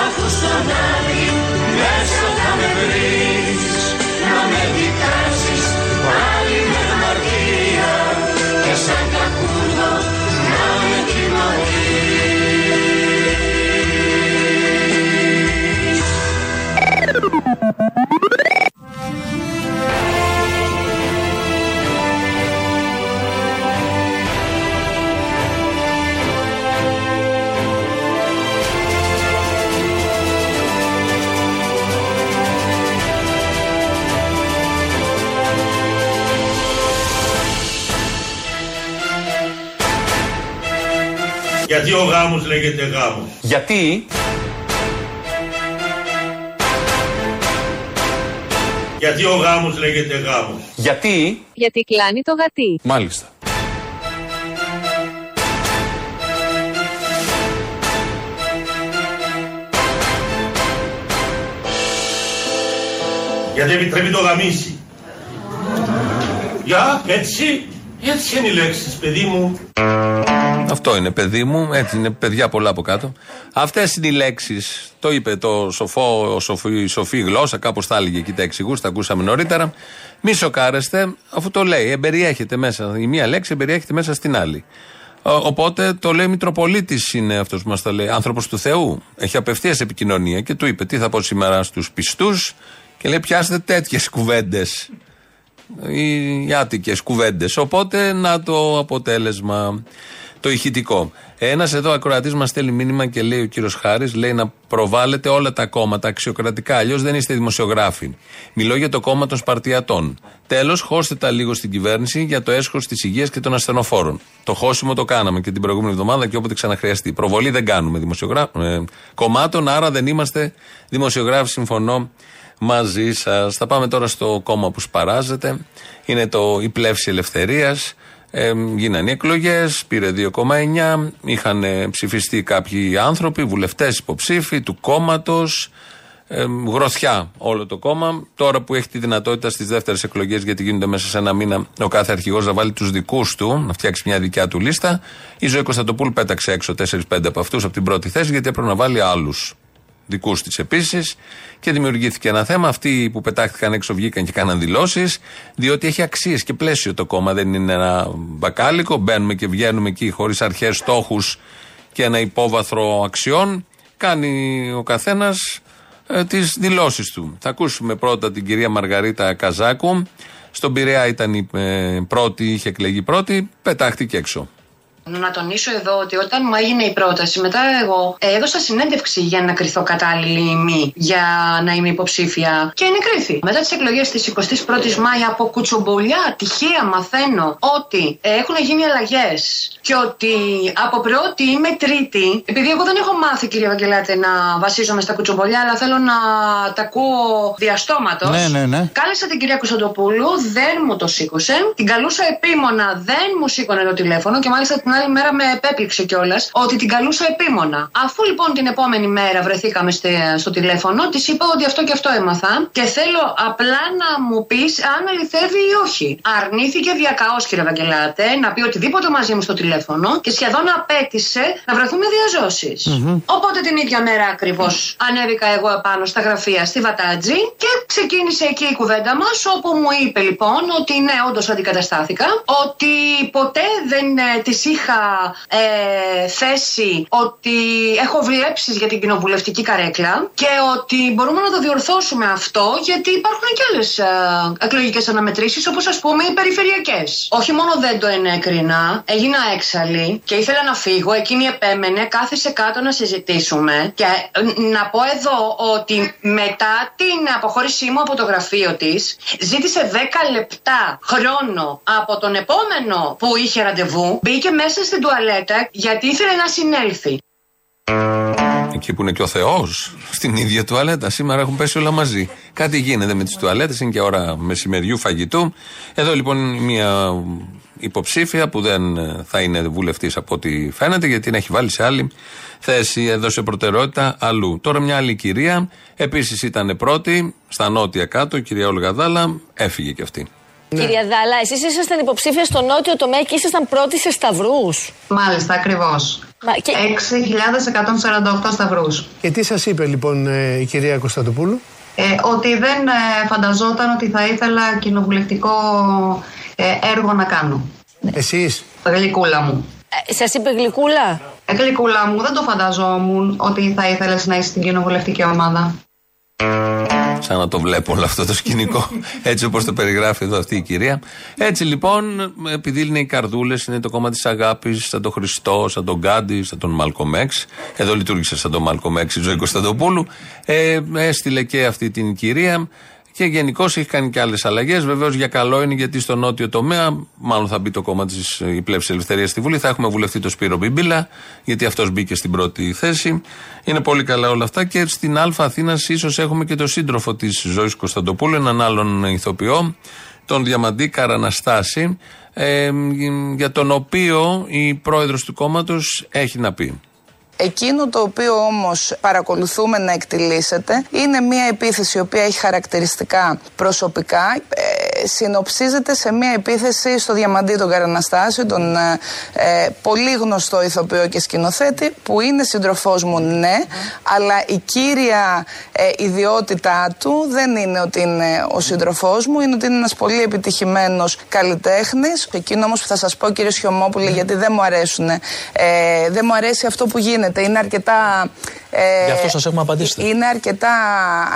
Speaker 22: Αφού στον Άδη μέσα θα με βρεις. Να με δικάσεις πάλι με αμαρτία Και σαν κακούδο να με κοιμωρείς
Speaker 1: Γιατί ο γάμος λέγεται γάμος.
Speaker 24: Γιατί;
Speaker 1: Γιατί ο γάμος λέγεται γάμος.
Speaker 24: Γιατί;
Speaker 29: Γιατί κλάνει το γατί.
Speaker 24: Μάλιστα.
Speaker 1: Γιατί επιτρέπει το γαμίσι. Για, έτσι, έτσι είναι οι λέξεις, παιδί μου.
Speaker 2: Αυτό είναι παιδί μου, έτσι είναι παιδιά πολλά από κάτω. Αυτές είναι οι λέξεις. Το είπε το σοφό, ο σοφή, η σοφή γλώσσα, κάπως τα έλεγε εκεί τα εξηγούς, τα ακούσαμε νωρίτερα. Μη σοκάρεστε, αφού το λέει, εμπεριέχεται μέσα. Η μία λέξη εμπεριέχεται μέσα στην άλλη. Ο- Οπότε το λέει Μητροπολίτης είναι αυτός που μας το λέει. Άνθρωπος του Θεού. Έχει απευθείας επικοινωνία και του είπε: Τι θα πω σήμερα στους πιστούς. Και λέει: Πιάστε τέτοιες κουβέντες. Οι άτικες κουβέντες. Οπότε να το αποτέλεσμα. Το ηχητικό. Ένας εδώ ακροατής μας στέλνει μήνυμα και λέει ο κύριος Χάρης: Λέει να προβάλλετε όλα τα κόμματα αξιοκρατικά. Αλλιώς δεν είστε δημοσιογράφοι. Μιλώ για το κόμμα των Σπαρτιατών. Τέλος, χώστε τα λίγο στην κυβέρνηση για το έσχος της υγείας και των ασθενοφόρων. Το χώσιμο το κάναμε και την προηγούμενη εβδομάδα και όποτε ξαναχρειαστεί. Προβολή δεν κάνουμε δημοσιογρά... ε, κομμάτων, άρα δεν είμαστε δημοσιογράφοι. Συμφωνώ μαζί σας. Θα πάμε τώρα στο κόμμα που σπαράζεται. Είναι το η πλεύση ελευθερίας. Ε, γίνανε εκλογές, πήρε 2,9. Είχαν ε, ψηφιστεί κάποιοι άνθρωποι, βουλευτές υποψήφοι του κόμματος. Ε, γροθιά όλο το κόμμα. Τώρα που έχει τη δυνατότητα στις δεύτερες εκλογές, γιατί γίνονται μέσα σε ένα μήνα, ο κάθε αρχηγός να βάλει τους δικούς του, να φτιάξει μια δικιά του λίστα. Η Ζωή Κωνσταντοπούλου πέταξε έξω 4-5 από αυτούς από την πρώτη θέση, γιατί έπρεπε να βάλει άλλους δικούς της επίσης. Και δημιουργήθηκε ένα θέμα. Αυτοί που πετάχτηκαν έξω βγήκαν και κάναν δηλώσεις, διότι έχει αξίες και πλαίσιο το κόμμα. Δεν είναι ένα μπακάλικο. Μπαίνουμε και βγαίνουμε εκεί χωρίς αρχές, στόχους και ένα υπόβαθρο αξιών. Κάνει ο καθένας ε, τις δηλώσεις του. Θα ακούσουμε πρώτα την κυρία Μαργαρίτα Καζάκου. Στον Πειραιά ήταν η ε, πρώτη, είχε εκλεγεί πρώτη, πετάχτηκε έξω.
Speaker 30: Να τονίσω εδώ ότι όταν μου έγινε η πρόταση, μετά εγώ ε, έδωσα συνέντευξη για να κρυθώ κατάλληλη ή μη για να είμαι υποψήφια και ενεκρίθη. Μετά τις εκλογές της 21η Μάη από κουτσομπολιά τυχαία μαθαίνω ότι ε, έχουν γίνει αλλαγές και ότι από πρώτη είμαι τρίτη, επειδή εγώ δεν έχω μάθει, κύριε Βαγγελάτε, να βασίζομαι στα κουτσομπολιά, αλλά θέλω να τα ακούω διαστόματος.
Speaker 31: Ναι, ναι, ναι.
Speaker 30: Κάλεσα την κυρία Κωνσταντοπούλου, δεν μου το σήκωσε. Την καλούσα επίμονα, δεν μου σήκωνε το τηλέφωνο και μάλιστα την άλλη μέρα με επέπληξε κιόλας ότι την καλούσα επίμονα. Αφού λοιπόν την επόμενη μέρα βρεθήκαμε στε- στο τηλέφωνο, της είπα ότι αυτό και αυτό έμαθα και θέλω απλά να μου πεις αν αληθεύει ή όχι. Αρνήθηκε διακαώς, κύριε Βαγγελάτε, να πει οτιδήποτε μαζί μου στο τηλέφωνο και σχεδόν απέτησε να βρεθούμε διαζώσεις. Οπότε την ίδια μέρα ακριβώς ανέβηκα εγώ επάνω στα γραφεία στη Βατάτζη και ξεκίνησε εκεί η κουβέντα μας, όπου μου είπε λοιπόν ότι ναι, όντως αντικαταστάθηκα, ότι ποτέ δεν ε, της είχα ε, θέσει ότι έχω βλέψει για την κοινοβουλευτική καρέκλα και ότι μπορούμε να το διορθώσουμε αυτό γιατί υπάρχουν και άλλες εκλογικές αναμετρήσεις, όπως ας πούμε οι περιφερειακές. Όχι μόνο δεν το ενέκρινα, έγινα έξαλλη και ήθελα να φύγω. Εκείνη επέμενε, κάθισε κάτω να συζητήσουμε. Και ε, να πω εδώ ότι μετά την αποχώρησή μου από το γραφείο της, ζήτησε 10 λεπτά χρόνο από τον επόμενο που είχε ραντεβού. Μπήκε μέσα στην τουαλέτα γιατί ήθελε να συνέλθει.
Speaker 2: Εκεί που είναι και ο Θεός, στην ίδια τουαλέτα. Σήμερα έχουν πέσει όλα μαζί. Κάτι γίνεται με τις τουαλέτες, είναι και ώρα μεσημεριού φαγητού. Εδώ λοιπόν μια υποψήφια που δεν ε, θα είναι βουλευτής από ό,τι φαίνεται, γιατί την έχει βάλει σε άλλη θέση, έδωσε προτεραιότητα αλλού. Τώρα μια άλλη κυρία, επίσης ήταν πρώτη, στα νότια κάτω, η κυρία Όλγα Δάλα, έφυγε κι αυτή.
Speaker 29: Κυρία Δάλα, εσείς ήσασταν υποψήφια στο νότιο τομέα και ήσασταν πρώτοι σε σταυρούς.
Speaker 30: Μάλιστα, ακριβώς.
Speaker 29: Και...
Speaker 30: 6.148 σταυρούς.
Speaker 32: Και τι σας είπε λοιπόν ε, η κυρία Κωνσταντοπούλου;
Speaker 30: Ε, ότι δεν ε, φανταζόταν ότι θα ήθελα κοινοβουλευτικό ε, έργο να κάνω.
Speaker 32: Εσείς;
Speaker 30: Γλυκούλα μου.
Speaker 29: Ε, σας είπε γλυκούλα;
Speaker 30: Ε, γλυκούλα μου, δεν το φανταζόμουν ότι θα ήθελες να είσαι στην κοινοβουλευτική ομάδα.
Speaker 2: Σαν να το βλέπω όλο αυτό το σκηνικό. *laughs* Έτσι όπως το περιγράφει εδώ αυτή η κυρία. Έτσι λοιπόν, επειδή είναι οι καρδούλες, είναι το κόμμα της αγάπης, σαν τον Χριστό, σαν τον Γκάντι, σαν τον Μάλκομέξ. Εδώ λειτουργήσε σαν τον Μάλκομέξ η Ζωή Κωνσταντοπούλου. Ε, έστειλε και αυτή την κυρία Και γενικώς έχει κάνει και άλλες αλλαγές. Βεβαίως για καλό είναι γιατί στο νότιο τομέα, μάλλον θα μπει το κόμμα της η πλεύση ελευθερίας στη Βουλή, θα έχουμε βουλευτή το Σπύρο Μπίμπιλα, γιατί αυτός μπήκε στην πρώτη θέση. Είναι πολύ καλά όλα αυτά. Και στην Α Αθήνας ίσως έχουμε και το σύντροφο της Ζωής Κωνσταντοπούλου, έναν άλλον ηθοποιό, τον Διαμαντή Καραναστάση, ε, για τον οποίο η πρόεδρος του κόμματος έχει να πει.
Speaker 6: Εκείνο το οποίο όμως παρακολουθούμε να εκτιλήσεται είναι μια επίθεση η οποία έχει χαρακτηριστικά προσωπικά. Ε, συνοψίζεται σε μια επίθεση στο Διαμαντή τον Καραναστάση τον ε, ε, πολύ γνωστό ηθοποιό και σκηνοθέτη που είναι συντροφός μου ναι αλλά η κύρια ε, ιδιότητά του δεν είναι ότι είναι ο συντροφός μου είναι ότι είναι ένας πολύ επιτυχημένος καλλιτέχνης εκείνο όμως που θα σας πω κύριε Σιωμόπουλε γιατί δεν μου αρέσουν δεν μου αρέσει αυτό που γίνεται είναι αρκετά.
Speaker 33: Ε, Γι' αυτό σας έχουμε απαντήσει.
Speaker 6: Είναι αρκετά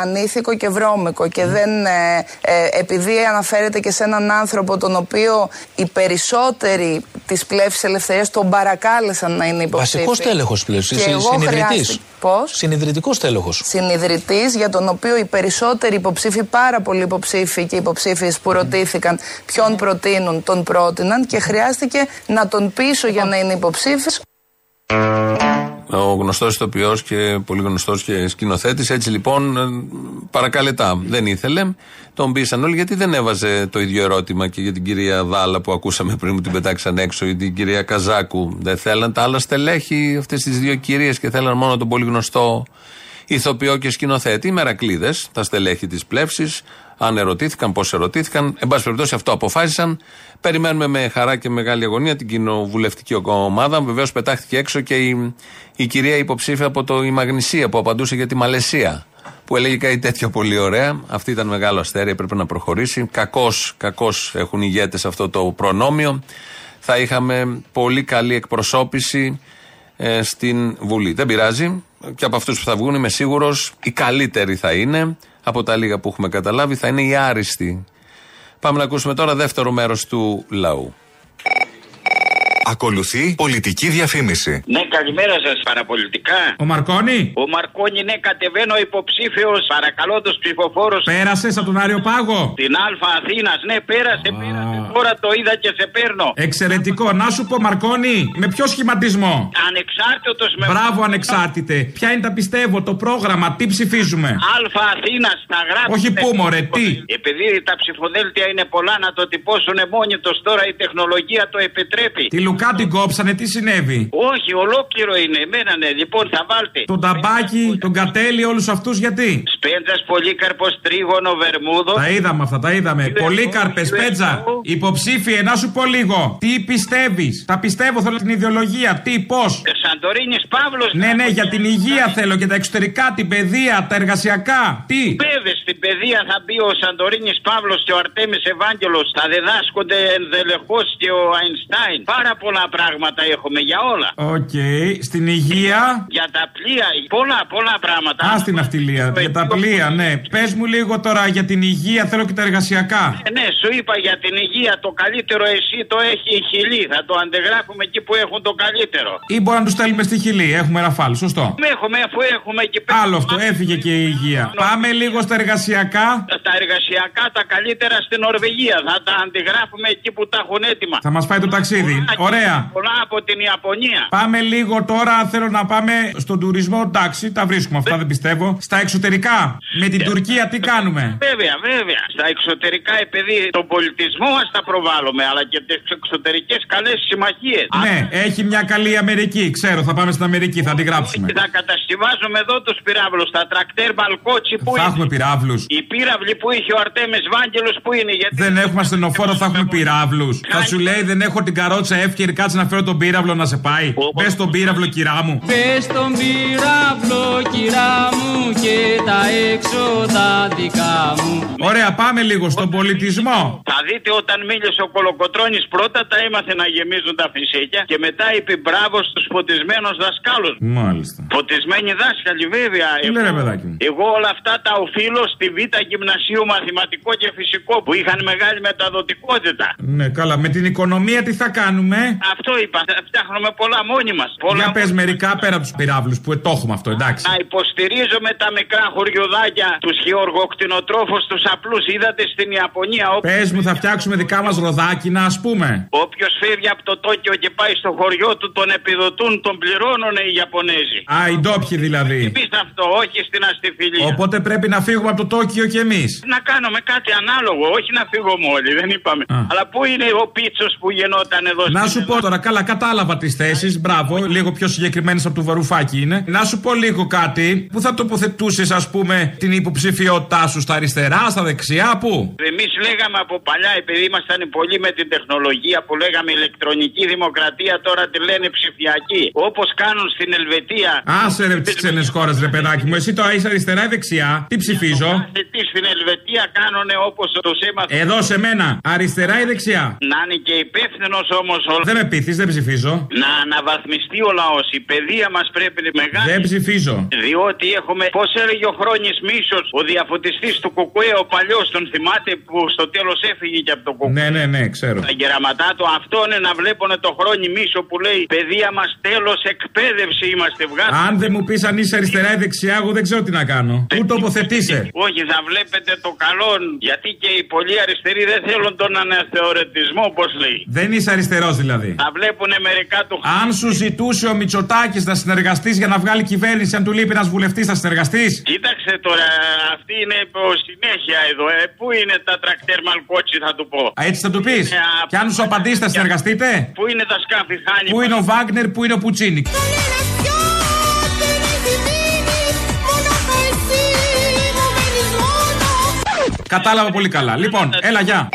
Speaker 6: ανήθικο και βρώμικο και δεν. Ε, ε, επειδή αναφέρεται και σε έναν άνθρωπο τον οποίο οι περισσότεροι της πλεύσης ελευθερίας τον παρακάλεσαν να είναι υποψήφιος.
Speaker 33: Βασικός τέλεχο πλεύση. Συνειδητής.
Speaker 6: Πώς;
Speaker 33: Συνειδητικός τέλεχο.
Speaker 6: Συνειδητής για τον οποίο οι περισσότεροι υποψήφοι, πάρα πολλοί υποψήφοι και υποψήφιες που ρωτήθηκαν ποιον προτείνουν, τον πρότειναν και χρειάστηκε να τον πείσω για να είναι υποψήφιος.
Speaker 2: Ο γνωστός ηθοποιός και πολύ γνωστός και σκηνοθέτης. Έτσι λοιπόν ε, παρακαλετά. Δεν ήθελε. Τον πείσαν όλοι γιατί δεν έβαζε το ίδιο ερώτημα και για την κυρία Δάλα που ακούσαμε πριν που την πετάξαν έξω ή την κυρία Καζάκου. Δεν θέλαν τα άλλα στελέχη αυτές τις δύο κυρίες και θέλαν μόνο τον πολύ γνωστό ηθοποιό και σκηνοθέτη. Οι μερακλείδες, τα στελέχη της πλεύσης. Αν ερωτήθηκαν, πώς ερωτήθηκαν. Εν πάση περιπτώσει αυτό αποφάσισαν. Περιμένουμε με χαρά και μεγάλη αγωνία την κοινοβουλευτική ομάδα. Βεβαίως πετάχτηκε έξω και η, η κυρία υποψήφια από το η Μαγνησία που απαντούσε για τη Μαλαισία. Που έλεγε κάτι τέτοιο πολύ ωραία. Αυτή ήταν μεγάλο αστέρι, έπρεπε να προχωρήσει. Κακώ κακώς έχουν ηγέτες αυτό το προνόμιο. Θα είχαμε πολύ καλή εκπροσώπηση ε, στην Βουλή. Δεν πειράζει. Και από αυτούς που θα βγουν είμαι σίγουρος οι καλύτεροι θα είναι. Από τα λίγα που έχουμε καταλάβει θα είναι οι άριστοι. Πάμε να ακούσουμε τώρα δεύτερο μέρος του λαού.
Speaker 31: Ακολουθεί πολιτική διαφήμιση.
Speaker 27: Ναι, καλημέρα σας, παραπολιτικά.
Speaker 4: Ο Μαρκόνη;
Speaker 27: Ο Μαρκόνη, ναι, κατεβαίνω υποψήφιος. Παρακαλώ του ψηφοφόρους.
Speaker 4: Πέρασες από τον Άριο Πάγο;
Speaker 27: Την Α Αθήνας, ναι, πέρασε, πέρασε. Τώρα το είδα και σε παίρνω.
Speaker 4: Εξαιρετικό. Να σου πω, Μαρκόνη, με ποιο σχηματισμό;
Speaker 27: Ανεξάρτητος με.
Speaker 4: Μπράβο, ανεξάρτητε. Ποια είναι τα πιστεύω, το πρόγραμμα, τι ψηφίζουμε;
Speaker 27: Α Αθήνας, τα γράφει.
Speaker 4: Όχι πού, μωρέ, τι;
Speaker 27: Επειδή τα ψηφοδέλτια είναι πολλά να το τυπώσουν μόνοι τους τώρα η τεχνολογία το επιτρέπει.
Speaker 4: Τη Λουκά την κόψανε, τι συνέβη;
Speaker 27: Όχι, ολόκληρο είναι. Εμένα ναι, λοιπόν θα βάλτε.
Speaker 4: Τον ταμπάκι, τον κατέλη, όλους αυτούς γιατί;
Speaker 27: Σπέντζας, Πολύκαρπος, Τρίγωνο, Βερμούδο.
Speaker 4: Τα είδαμε αυτά, τα είδαμε. Πολύκαρπε Σπέντζα. Υποψήφιε, να σου πω λίγο. Τι πιστεύεις; Τα πιστεύω, θέλω την ιδεολογία. Τι, πώς;
Speaker 27: Σαντορίνης Παύλος.
Speaker 4: Ναι, ναι, για την υγεία θέλω και τα εξωτερικά, την παιδεία, τα εργασιακά. Τι;
Speaker 27: Βέβαια, στην παιδεία θα μπει ο Σαντορίνης Παύλος και ο Αρτέμις Ευάγγελος. Θα διδάσκονται ενδελεχώς και ο Αϊνστάιν. Πάρα πολλά πράγματα έχουμε για όλα.
Speaker 4: Οκ. Στην υγεία.
Speaker 27: Για τα πλοία, πολλά, πολλά πράγματα.
Speaker 4: Α, στην ναυτιλία. Για τα πλοία, ναι. Πες μου λίγο τώρα για την υγεία, θέλω και τα εργασιακά.
Speaker 27: Ναι, ναι, σου είπα για την υγεία. Το καλύτερο εσύ το έχει η Χιλή. Θα το αντεγράφουμε εκεί που έχουν το καλύτερο.
Speaker 4: Ή μπορεί να τους στέλνουμε στη Χιλή. Έχουμε ραφάλ, σωστό.
Speaker 27: Έχουμε, αφού έχουμε εκεί πέρα.
Speaker 4: Άλλο αυτό, έφυγε και η υγεία. Πάμε λίγο στα εργασιακά.
Speaker 27: Τα εργασιακά τα καλύτερα στην Νορβηγία. Θα τα αντιγράφουμε εκεί που τα έχουν έτοιμα.
Speaker 4: Θα μας πάει το ταξίδι. Ωραία.
Speaker 27: Πολλά από την Ιαπωνία.
Speaker 4: Πάμε λίγο τώρα. Θέλω να πάμε στον τουρισμό. Εντάξει, τα βρίσκουμε αυτά, δεν πιστεύω. Στα εξωτερικά. Με την Τουρκία τι κάνουμε;
Speaker 27: Βέβαια, βέβαια. Στα εξωτερικά, επειδή τον πολιτισμό μας τα προβάλλουμε, αλλά και τις εξωτερικές καλές συμμαχίες.
Speaker 4: Ναι, έχει μια καλή Αμερική. Ξέρω, θα πάμε στην Αμερική, θα την γράψουμε.
Speaker 27: Θα κατασκευάζουμε εδώ τους πυράβλους. Τα τρακτέρ μπαλκότσι που
Speaker 4: θα
Speaker 27: είναι.
Speaker 4: έχουμε πυράβλους.
Speaker 27: Οι πύραυλοι που είχε ο Αρτέμε Βάγγελος που είναι. Γιατί...
Speaker 4: Δεν έχουμε ασθενοφόρο, θα έχουμε πυράβλους. Θα σου λέει δεν έχω την καρότσα εύκαιρη, κάτσε να φέρω τον πύραυλο να σε πάει. Πες τον πύραυλο, κυρά μου.
Speaker 8: Πες τον πύραυλο, κυρά μου και τα έξοδα δικά μου.
Speaker 4: Ωραία, πάμε λίγο στον πολιτισμό.
Speaker 27: Θα δείτε όταν Όταν μίλησε ο Κολοκοτρόνη πρώτα τα έμαθε να γεμίζουν τα φυσίκια και μετά είπε μπράβο στους φωτισμένους δασκάλους.
Speaker 4: Μάλιστα.
Speaker 27: Φωτισμένοι δάσκαλοι, βέβαια.
Speaker 4: Τι λέει, ρε παιδάκι μου;
Speaker 27: Εγώ όλα αυτά τα οφείλω στη Β' Γυμνασίου Μαθηματικό και Φυσικό που είχαν μεγάλη μεταδοτικότητα.
Speaker 4: Ναι, καλά. Με την οικονομία τι θα κάνουμε;
Speaker 27: Αυτό είπα. θα Φτιάχνουμε πολλά μόνοι μας. Πολλά
Speaker 4: Για πες μερικά πέρα από τους πυράβλους που το έχουμε αυτό, εντάξει.
Speaker 27: Να υποστηρίζουμε τα μικρά χωριουδάκια, τους γεωργοκτηνοτρόφου, τους απλούς. Είδατε στην Ιαπωνία. όπου-
Speaker 4: Πες μου, θα φτιάξουμε δικά μας ροδάκινα, ας πούμε.
Speaker 27: Όποιος φεύγει από το Τόκιο και πάει στο χωριό του, τον επιδοτούν, τον πληρώνουν οι Ιαπωνέζοι.
Speaker 4: Α, οι ντόπιοι δηλαδή.
Speaker 27: Πει αυτό, όχι στην αστιφιλία.
Speaker 4: Οπότε πρέπει να φύγουμε από το Τόκιο κι εμείς.
Speaker 27: Να κάνουμε κάτι ανάλογο, όχι να φύγουμε όλοι, δεν είπαμε. Αλλά πού είναι ο πίτσος που γεννόταν εδώ
Speaker 4: Να
Speaker 27: στην
Speaker 4: σου πω τώρα, καλά, κατάλαβα τις θέσεις. Μπράβο, λίγο πιο συγκεκριμένες από το βαρουφάκι είναι. Να σου πω λίγο κάτι. Πού θα τοποθετούσες, ας πούμε, την υποψηφιότητά σου στα αριστερά, στα δεξιά, πού;
Speaker 27: Εμείς λέγαμε από παλιά, επειδή ήμασταν πολύ με την τεχνολογία που λέγαμε ηλεκτρονική δημοκρατία, τώρα τη λένε ψηφιακή. Όπως κάνουν στην Ελβετία.
Speaker 4: Άσε ρε τις ξένες χώρες, ρε παιδάκι μου. Εσύ τώρα είσαι αριστερά ή δεξιά; Τι ψηφίζω;
Speaker 27: Τι στην Ελβετία κάνουν όπως του έμαθα.
Speaker 4: Εδώ σε μένα. Αριστερά ή δεξιά;
Speaker 27: Να είναι και υπεύθυνος όμως ο
Speaker 4: Δεν με πείθεις, δεν ψηφίζω.
Speaker 27: Να αναβαθμιστεί ο λαός. Η παιδεία μας πρέπει να μεγάλη.
Speaker 4: Δεν ψηφίζω.
Speaker 27: Διότι έχουμε, πώς έλεγε ο Χρόνης Μίσος, ο διαφωτιστής του Κουκουέ, ο παλιός, τον θυμάται που στο τέλος έφυγε και από το Κουκουέ.
Speaker 4: Ναι, ναι, ναι, ξέρω.
Speaker 27: Τα γεραματά του, αυτό είναι να βλέπουν το Χρόνη Μίσο που λέει Παιδεία μας τέλος εκπαίδευση είμαστε βγάλει.
Speaker 4: Αν δεν μου πεις αν είσαι αριστερά ή δεξιά, εγώ δεν ξέρω τι να κάνω. Πού τοποθετήσει.
Speaker 27: Όχι, θα βλέπετε το καλό, γιατί και οι πολλοί αριστεροί δεν θέλουν τον αναθεωρητισμό, όπω λέει.
Speaker 4: Δεν είσαι αριστερός δηλαδή.
Speaker 27: Θα βλέπουν μερικά του
Speaker 4: Αν σου ζητούσε ο Μητσοτάκης να συνεργαστείς για να βγάλει κυβέρνηση, αν του λείπει ένας βουλευτής, θα συνεργαστείς;
Speaker 27: Κοίταξε τώρα, αυτή είναι υπό συνέχεια εδώ. Ε. Πού είναι τα τρακτέρ Μαλκότσι, θα του πω.
Speaker 4: Α, έτσι θα του πεις.
Speaker 27: Ε, α,
Speaker 4: Και αν σου απαντήσει, θα συνεργαστείτε;
Speaker 27: Πού είναι τα σκάφη, χάνει.
Speaker 4: Πού είναι ο Βάγκνερ, πού είναι ο Πουτσίνη; Κατάλαβα πολύ καλά. Λοιπόν, έλα, γεια.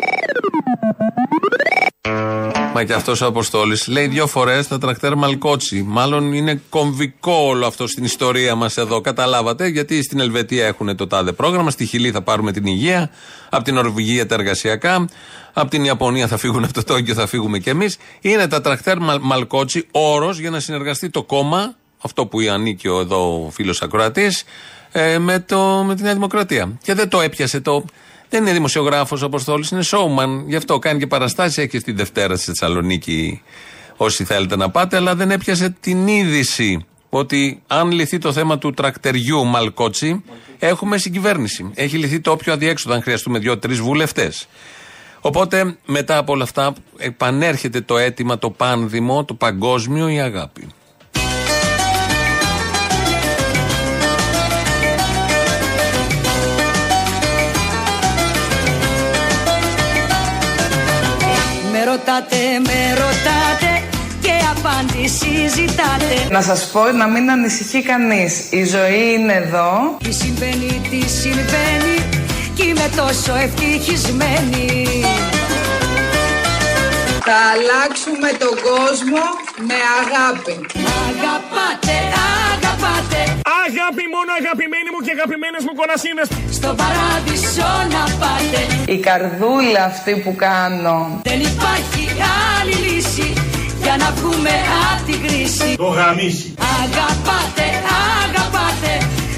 Speaker 2: Μα και αυτός ο Αποστόλης λέει δύο φορές τα τρακτέρ Μαλκότσι. Μάλλον είναι κομβικό όλο αυτό στην ιστορία μας εδώ. Καταλάβατε, γιατί στην Ελβετία έχουν το τάδε πρόγραμμα, στη Χιλή θα πάρουμε την υγεία, από την Νορβηγία τα εργασιακά, από την Ιαπωνία θα φύγουν από το Τόκιο, θα φύγουμε κι εμείς. Είναι τα τρακτέρ Μαλ- Μαλκότσι όρος για να συνεργαστεί το κόμμα, αυτό που ανήκει ο εδώ φίλος Ακροατής, ε, με, το, με τη Νέα Δημοκρατία. Και δεν το έπιασε το. Δεν είναι δημοσιογράφος ο Αποστόλης, είναι showman. Γι' αυτό κάνει και παραστάσεις. Έχει και στη Δευτέρα στη Θεσσαλονίκη, όσοι θέλετε να πάτε, αλλά δεν έπιασε την είδηση ότι αν λυθεί το θέμα του τρακτεριού Μαλκότσι, έχουμε συγκυβέρνηση. Έχει λυθεί το όποιο αδιέξοδο, αν χρειαστούμε δύο-τρεις βουλευτές. Οπότε μετά από όλα αυτά επανέρχεται το αίτημα, το πάνδημο, το παγκόσμιο, η αγάπη.
Speaker 9: Ρωτάτε, με ρωτάτε και απάντηση ζητάτε.
Speaker 6: Να σας πω να μην ανησυχεί κανείς. Η ζωή είναι εδώ.
Speaker 9: Τι συμβαίνει, τι συμβαίνει και είμαι τόσο ευτυχισμένη.
Speaker 6: Θα αλλάξουμε τον κόσμο με αγάπη.
Speaker 9: Αγαπάτε, αγαπάτε
Speaker 8: Αγάπη μόνο αγαπημένοι μου και αγαπημένες μου κονασίνες
Speaker 9: στο παράδεισο να πάτε.
Speaker 6: Η καρδούλα αυτή που κάνω.
Speaker 9: Δεν υπάρχει άλλη λύση για να βγούμε από την κρίση.
Speaker 1: Το γαμίσι.
Speaker 9: Αγαπάτε, αγαπάτε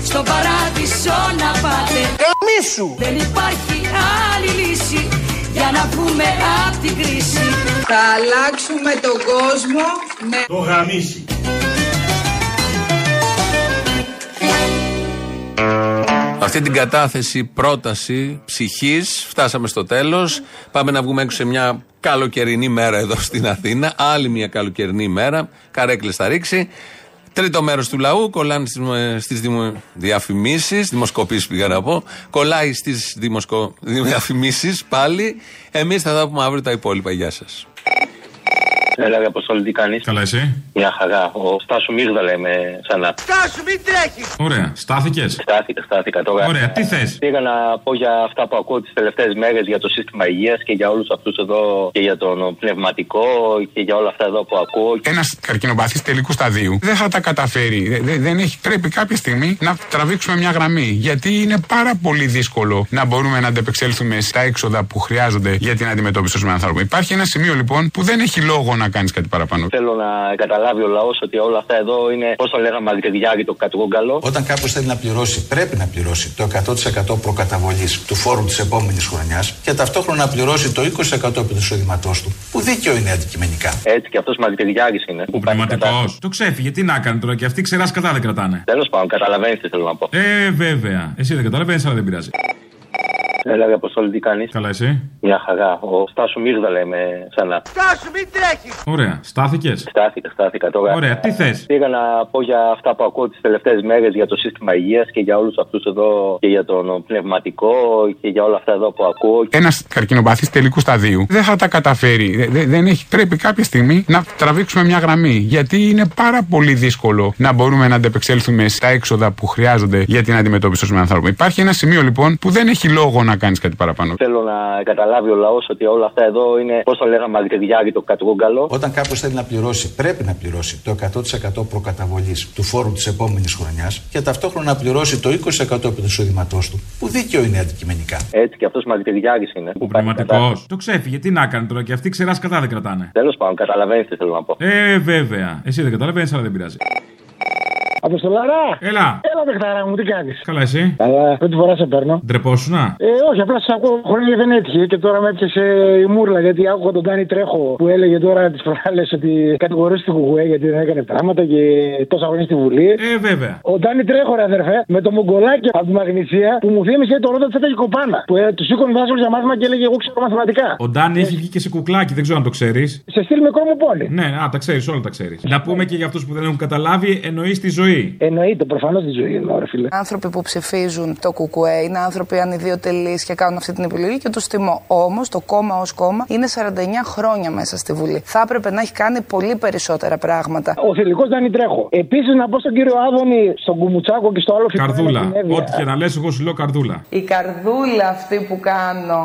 Speaker 9: στο παράδεισο να πάτε.
Speaker 14: Γαμίσου!
Speaker 9: Δεν υπάρχει άλλη λύση για να βγούμε από την κρίση.
Speaker 6: Θα αλλάξουμε τον κόσμο με...
Speaker 1: Το γαμίσι.
Speaker 2: Αυτή την κατάθεση, πρόταση ψυχής, φτάσαμε στο τέλος. Πάμε να βγούμε έξω σε μια καλοκαιρινή μέρα εδώ στην Αθήνα. Άλλη μια καλοκαιρινή μέρα. Καρέκλε θα ρίξει. Τρίτο μέρος του λαού κολλάνε στις δημο... διαφημίσεις, δημοσκοπήσεις πήγα να πω. Κολλάει στις δημοσκο... *laughs* διαφημίσεις πάλι. Εμείς θα τα πούμε αύριο τα υπόλοιπα. Γεια σας.
Speaker 34: Έλα, ρε Αποστόλη, τι κάνεις;
Speaker 4: Καλά, εσύ.
Speaker 34: Μια χαρά. Ο Στάσου Μίγδα λέμε ξανά.
Speaker 25: Στάσου, μην τρέχεις!
Speaker 4: Ωραία. Στάθηκες;
Speaker 34: Στάθηκα, στάθηκα τώρα.
Speaker 4: Ωραία, τι θες;
Speaker 34: Πήγα να πω για αυτά που ακούω τις τελευταίες μέρες για το σύστημα υγείας και για όλους αυτούς εδώ και για τον πνευματικό και για όλα αυτά εδώ που ακούω.
Speaker 35: Ένας καρκινοπαθής τελικού σταδίου δεν θα τα καταφέρει. Δε- δε- δεν έχει, πρέπει κάποια στιγμή να τραβήξουμε μια γραμμή. Γιατί είναι πάρα πολύ δύσκολο να μπορούμε να αντεπεξέλθουμε στα έξοδα που χρειάζονται για την αντιμετώπιση των ανθρώπων. Υπάρχει ένα σημείο λοιπόν που δεν έχει λόγο να κάνεις κάτι παραπάνω.
Speaker 34: Θέλω να καταλάβει ο λαός ότι όλα αυτά εδώ είναι, πώς το λέγαμε, μαγειριάρι το κατρούγκαλο.
Speaker 36: Όταν κάποιος θέλει να πληρώσει, πρέπει να πληρώσει το 100% προκαταβολής του φόρου της επόμενης χρονιάς και ταυτόχρονα να πληρώσει το 20% επί τους εισοδήματό του, που δίκαιο είναι αντικειμενικά.
Speaker 34: Έτσι και αυτός μαγειριάρι είναι.
Speaker 4: Ο πνευματικός. Το ξέφυγε, τι να κάνει τώρα και αυτοί ξερά κατά δεν κρατάνε.
Speaker 34: Τέλος πάντων, καταλαβαίνεις τι θέλω να πω.
Speaker 4: Ε, βέβαια. Εσύ δεν καταλαβαίνεις, αλλά δεν πειράζει.
Speaker 34: Έλα, ρε Αποστόλη, τι κάνεις.
Speaker 4: Καλά, εσύ;
Speaker 34: Μια χαρά. Ο Στάσου Μίγδα λέμε ξανά.
Speaker 25: Στάσου, μην τρέχεις!
Speaker 4: Ωραία. Στάθηκες;
Speaker 34: Στάθηκα, στάθηκα τώρα.
Speaker 4: Ωραία, τι θες;
Speaker 34: Πήγα να πω για αυτά που ακούω τις τελευταίες μέρες για το σύστημα υγείας και για όλους αυτούς εδώ και για τον πνευματικό και για όλα αυτά εδώ που ακούω.
Speaker 35: Ένας καρκινοπαθής τελικού σταδίου δεν θα τα καταφέρει. Δε- δε- δεν έχει, πρέπει κάποια στιγμή να τραβήξουμε μια γραμμή. Γιατί είναι πάρα πολύ δύσκολο να μπορούμε να αντεπεξέλθουμε στα έξοδα που χρειάζονται για την αντιμετώπιση των ανθρώπων. Υπάρχει ένα σημείο λοιπόν που δεν έχει λόγο να κάνεις κάτι παραπάνω.
Speaker 34: Θέλω να καταλάβει ο λαός ότι όλα αυτά εδώ είναι, πώς το λέγαμε, μαγειριάρι το κατρούγκαλο.
Speaker 36: Όταν κάποιος θέλει να πληρώσει, πρέπει να πληρώσει το 100% προκαταβολής του φόρου της επόμενης χρονιάς και ταυτόχρονα να πληρώσει το 20% επί του εισοδήματός του, που δίκαιο είναι αντικειμενικά.
Speaker 34: Έτσι και αυτός μαγειριάρι είναι.
Speaker 4: Ο πνευματικός; Το ξέφυγε, τι να κάνει τώρα και αυτοί ξεράς κατά δεν κρατάνε.
Speaker 34: Τέλος πάντων, καταλαβαίνεις τι θέλω να πω.
Speaker 4: Ε, βέβαια. Εσύ δεν καταλαβαίνεις, αλλά δεν πειράζει.
Speaker 37: Αποστολάρα!
Speaker 4: Έλα!
Speaker 37: Έλα, παιχταρά μου, τι κάνεις;
Speaker 4: Καλά, εσύ;
Speaker 37: Καλά, πρώτη φορά σε παίρνω.
Speaker 4: Ντρεπόσουνα;
Speaker 37: Ε, όχι, απλά σα ακούω χρόνια δεν έτυχε και τώρα με έπιασε η μούρλα γιατί άκουγα τον Τάνι Τρέχο που έλεγε τώρα τις προάλλες ότι κατηγορούσε την Κουκουέ γιατί δεν έκανε πράγματα και τόσα χρόνια στη Βουλή.
Speaker 4: Ε, βέβαια.
Speaker 37: Ο Τάνι Τρέχο, ρε αδερφέ, με το μογκολάκι από τη Μαγνησία που μου θύμισε το ρότα τη κοπάνα. Που ε, τους σήκωνε δάσκαλο για μάθημα και έλεγε Εγώ ξέρω μαθηματικά.
Speaker 4: Ο Ντάνι έχει βγει και σε κουκλάκι, δεν ξέρω αν το ξέρεις.
Speaker 37: Σε στυλ μικρό μου πόλη.
Speaker 4: Ναι, α, τα ξέρεις, όλα τα ξέρεις. Να πούμε και για αυτούς που δεν έχουν καταλάβει, εννοείς τη ζωή.
Speaker 37: Εννοείται, προφανώς τη ζωή εννοώ, ρε φίλε.
Speaker 6: Άνθρωποι που ψηφίζουν το κουκουέ είναι άνθρωποι ανιδιοτελείς και κάνουν αυτή την επιλογή και τους τιμώ. Όμως το κόμμα ως κόμμα είναι 49 χρόνια μέσα στη Βουλή. Θα έπρεπε να έχει κάνει πολύ περισσότερα πράγματα.
Speaker 37: Ο θηλυκός Δάνη Τρέχο. Επίσης να πω στον κύριο Άδωνη, στον Κουμουτσάκο και στο άλλο φίλο.
Speaker 4: Καρδούλα. Ό,τι και να λες, εγώ σου λέω καρδούλα.
Speaker 6: Η καρδούλα αυτή που κάνω.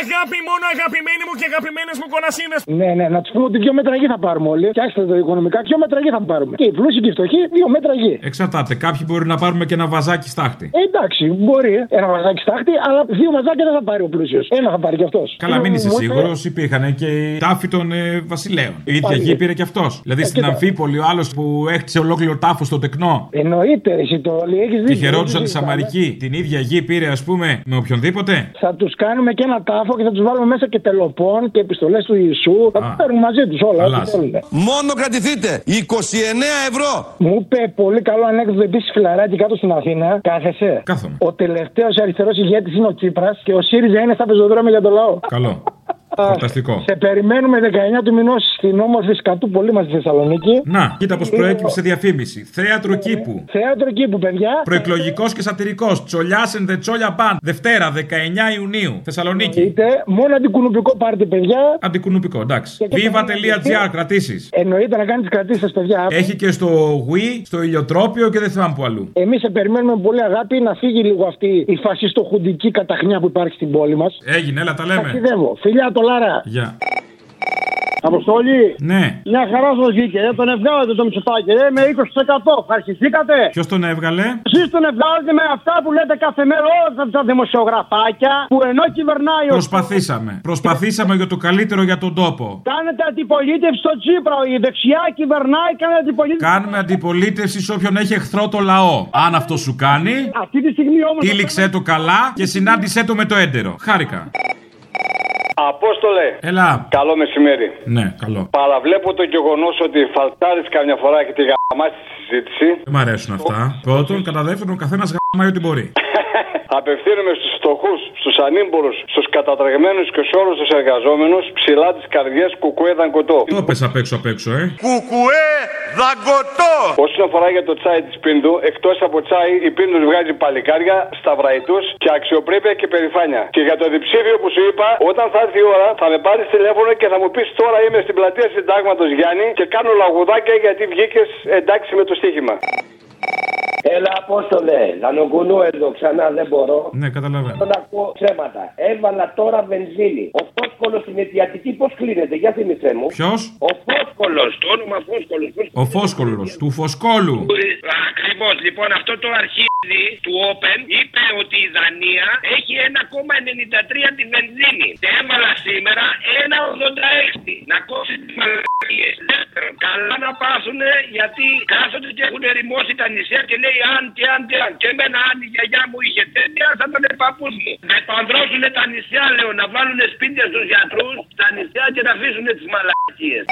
Speaker 37: Αγάπη μόνο αγαπημένοι μου και αγαπημένες μου κονασίνε. Ναι, ναι, να τους πούμε ότι δύο μέτρα γη θα πάρουμε όλοι. Φτιάξτε το οικονομικά, δύο μέτρα γη θα πάρουμε. Και οι πλούσιοι και οι φτωχοί, δύο μέτρα γη.
Speaker 4: Εξαρτάται. Κάποιοι μπορεί να πάρουμε και ένα βαζάκι στάχτη.
Speaker 37: Ε, εντάξει, μπορεί ένα βαζάκι στάχτη, αλλά δύο βαζάκια δεν θα πάρει ο πλούσιος. Ένα θα πάρει κι αυτός.
Speaker 4: Καλά, μην είσαι σίγουρος. Υπήρχαν και οι τάφοι των ε, βασιλέων. Η ίδια
Speaker 37: Πάλι.
Speaker 4: γη πήρε και αυτός. Δηλαδή
Speaker 37: Ε,
Speaker 4: στην
Speaker 37: κοίτα.
Speaker 4: Αμφίπολη ο άλλος που έχτισε ολόκληρο τάφος στο τεκνό.
Speaker 37: Εννοείται, εσύ το όλοι έχεις δίκιο.
Speaker 4: Και χαιρόντουσαν
Speaker 37: δεν
Speaker 4: τη
Speaker 37: συζητάμε.
Speaker 4: Σαμαρική. Την ίδια γη πήρε, ας πούμε, με οποιονδήποτε.
Speaker 37: Θα τους κάνουμε και ένα τάφο και θα τους βάλουμε μέσα και τελοπών και επιστολές του Ιησού. Θα του παίρνουν μαζί τους όλα.
Speaker 4: Καλά.
Speaker 37: ό,τι θέλουν.
Speaker 22: Μόνο κρατηθείτε. 29 ευρώ.
Speaker 37: Μου είπε πολύ καλό ανέκδοτο επίσης φιλαράκι κάτω στην Αθήνα. Κάθεσαι.
Speaker 4: Κάθομαι.
Speaker 37: Ο τελευταίος αριστερός ηγέτης είναι ο Τσίπρας και ο ΣΥΡΙΖΑ είναι στα πεζοδρόμια για το λαό.
Speaker 4: Καλό. Φανταστικό.
Speaker 37: Σε περιμένουμε 19 του μηνός στην όμορφη σκατού πολύ μας στη Θεσσαλονίκη.
Speaker 4: Να, κοίτα πώς προέκυψε διαφήμιση. Θέατρο κήπου.
Speaker 37: Θέατρο κήπου, παιδιά.
Speaker 4: Προεκλογικός και σατυρικός. Τσολιά and the Τσόλια Band. Δευτέρα, 19 Ιουνίου. Θεσσαλονίκη.
Speaker 37: Είτε μόνο αντικουνουπικό πάρτε, παιδιά.
Speaker 4: Αντικουνουπικό, εντάξει. Viva.gr, κρατήσεις.
Speaker 37: Εννοείται να κάνεις τι κρατήσεις, παιδιά.
Speaker 4: Έχει και στο Wii, στο ηλιοτρόπιο και δεν θυμάμαι που αλλού.
Speaker 37: Εμείς σε περιμένουμε με πολύ αγάπη να φύγει λίγο αυτή η φασιστοχουντική καταχνιά που υπάρχει στην πόλη μας.
Speaker 4: Έγινε, έλα, τα λέμε.
Speaker 37: Ταξιδεύω. Φιλιά το Λάρα.
Speaker 4: Γεια.
Speaker 14: Αποστολή.
Speaker 4: Ναι.
Speaker 14: Μια χαρά σας βγήκε. Δεν τον ευγάλατε το Μητσοτάκη, ρε, με 20%. Αρχιστήκατε.
Speaker 4: Ποιος τον έβγαλε;
Speaker 14: Εσείς τον ευγάλατε με αυτά που λέτε κάθε μέρα όλα αυτά τα δημοσιογραφάκια που ενώ κυβερνάει ο.
Speaker 4: Προσπαθήσαμε. Προσπαθήσαμε για το καλύτερο για τον τόπο.
Speaker 14: Κάνετε αντιπολίτευση στο Τσίπρα. Η δεξιά κυβερνάει, κάνετε αντιπολίτευση.
Speaker 4: Κάνουμε αντιπολίτευση σε όποιον έχει εχθρό το λαό. Αν αυτό σου κάνει,
Speaker 14: Αυτή τη στιγμή όμω.
Speaker 4: τύλιξε το καλά και συνάντησέ το με το έντερο. Χάρηκα.
Speaker 38: Απόστολε.
Speaker 4: Έλα.
Speaker 38: Καλό μεσημέρι.
Speaker 4: Ναι, καλό.
Speaker 38: Παραβλέπω το γεγονός ότι φαλτάρει καμιά φορά και τη γαμά στη συζήτηση.
Speaker 4: Δεν μ' αρέσουν αυτά. Πρώτον, κατά δεύτερον, ο καθένας γαμάει ό,τι μπορεί. *laughs*
Speaker 38: Απευθύνουμε στους φτωχούς, στους ανήμπορους, στους κατατρεγμένους και σε όλους τους εργαζόμενους ψηλά τι καρδιέ κουκουέ δαγκωτό.
Speaker 4: Το πες απ' έξω απ' έξω, ε.
Speaker 38: Κουκουέ δαγκωτό! Όσον αφορά για το τσάι της Πίνδου, εκτός από τσάι, η Πίνδου βγάζει παλικάρια, σταυραϊτού και αξιοπρέπεια και περηφάνεια. Και για το διψήφιο που σου είπα, όταν θα έρθει η ώρα, θα με πάρεις τηλέφωνο και θα μου πεις τώρα είμαι στην πλατεία Συντάγματος Γιάννη και κάνω λαγουδάκια γιατί βγήκες εντάξει με το στοίχημα.
Speaker 39: Έλα, Απόστολε, Λανοκουνού εδώ ξανά δεν μπορώ.
Speaker 4: Ναι, καταλαβαίνω.
Speaker 39: Τον ακούω ψέματα. Έβαλα τώρα βενζίνη. Ο φόσκολος στην αιτιατική πώς κλείνεται, για θυμηθέ μου.
Speaker 4: Ποιος;
Speaker 39: Ο φόσκολος, το όνομα φόσκολος.
Speaker 4: Ο φόσκολος, του φωσκόλου.
Speaker 40: Ακριβώς. Λοιπόν, αυτό το αρχίδι του Open είπε ότι η Δανία έχει 1,93 τη βενζίνη. Και έβαλα σήμερα 1,86. Να κόψει τις μαλακίες. Δεύτερον, καλά να πάσουν γιατί κάθονται και έχουν ερημώσει τα νησιά και λέει αν και αν και αν. Και εμένα αν η γιαγιά μου είχε τέτοια θα ήταν παππού μου. Να επανδρώσουν τα νησιά, λέω, να βάλουν σπίτια στους γιατρούς στα νησιά και να αφήσουν τις μαλακίες.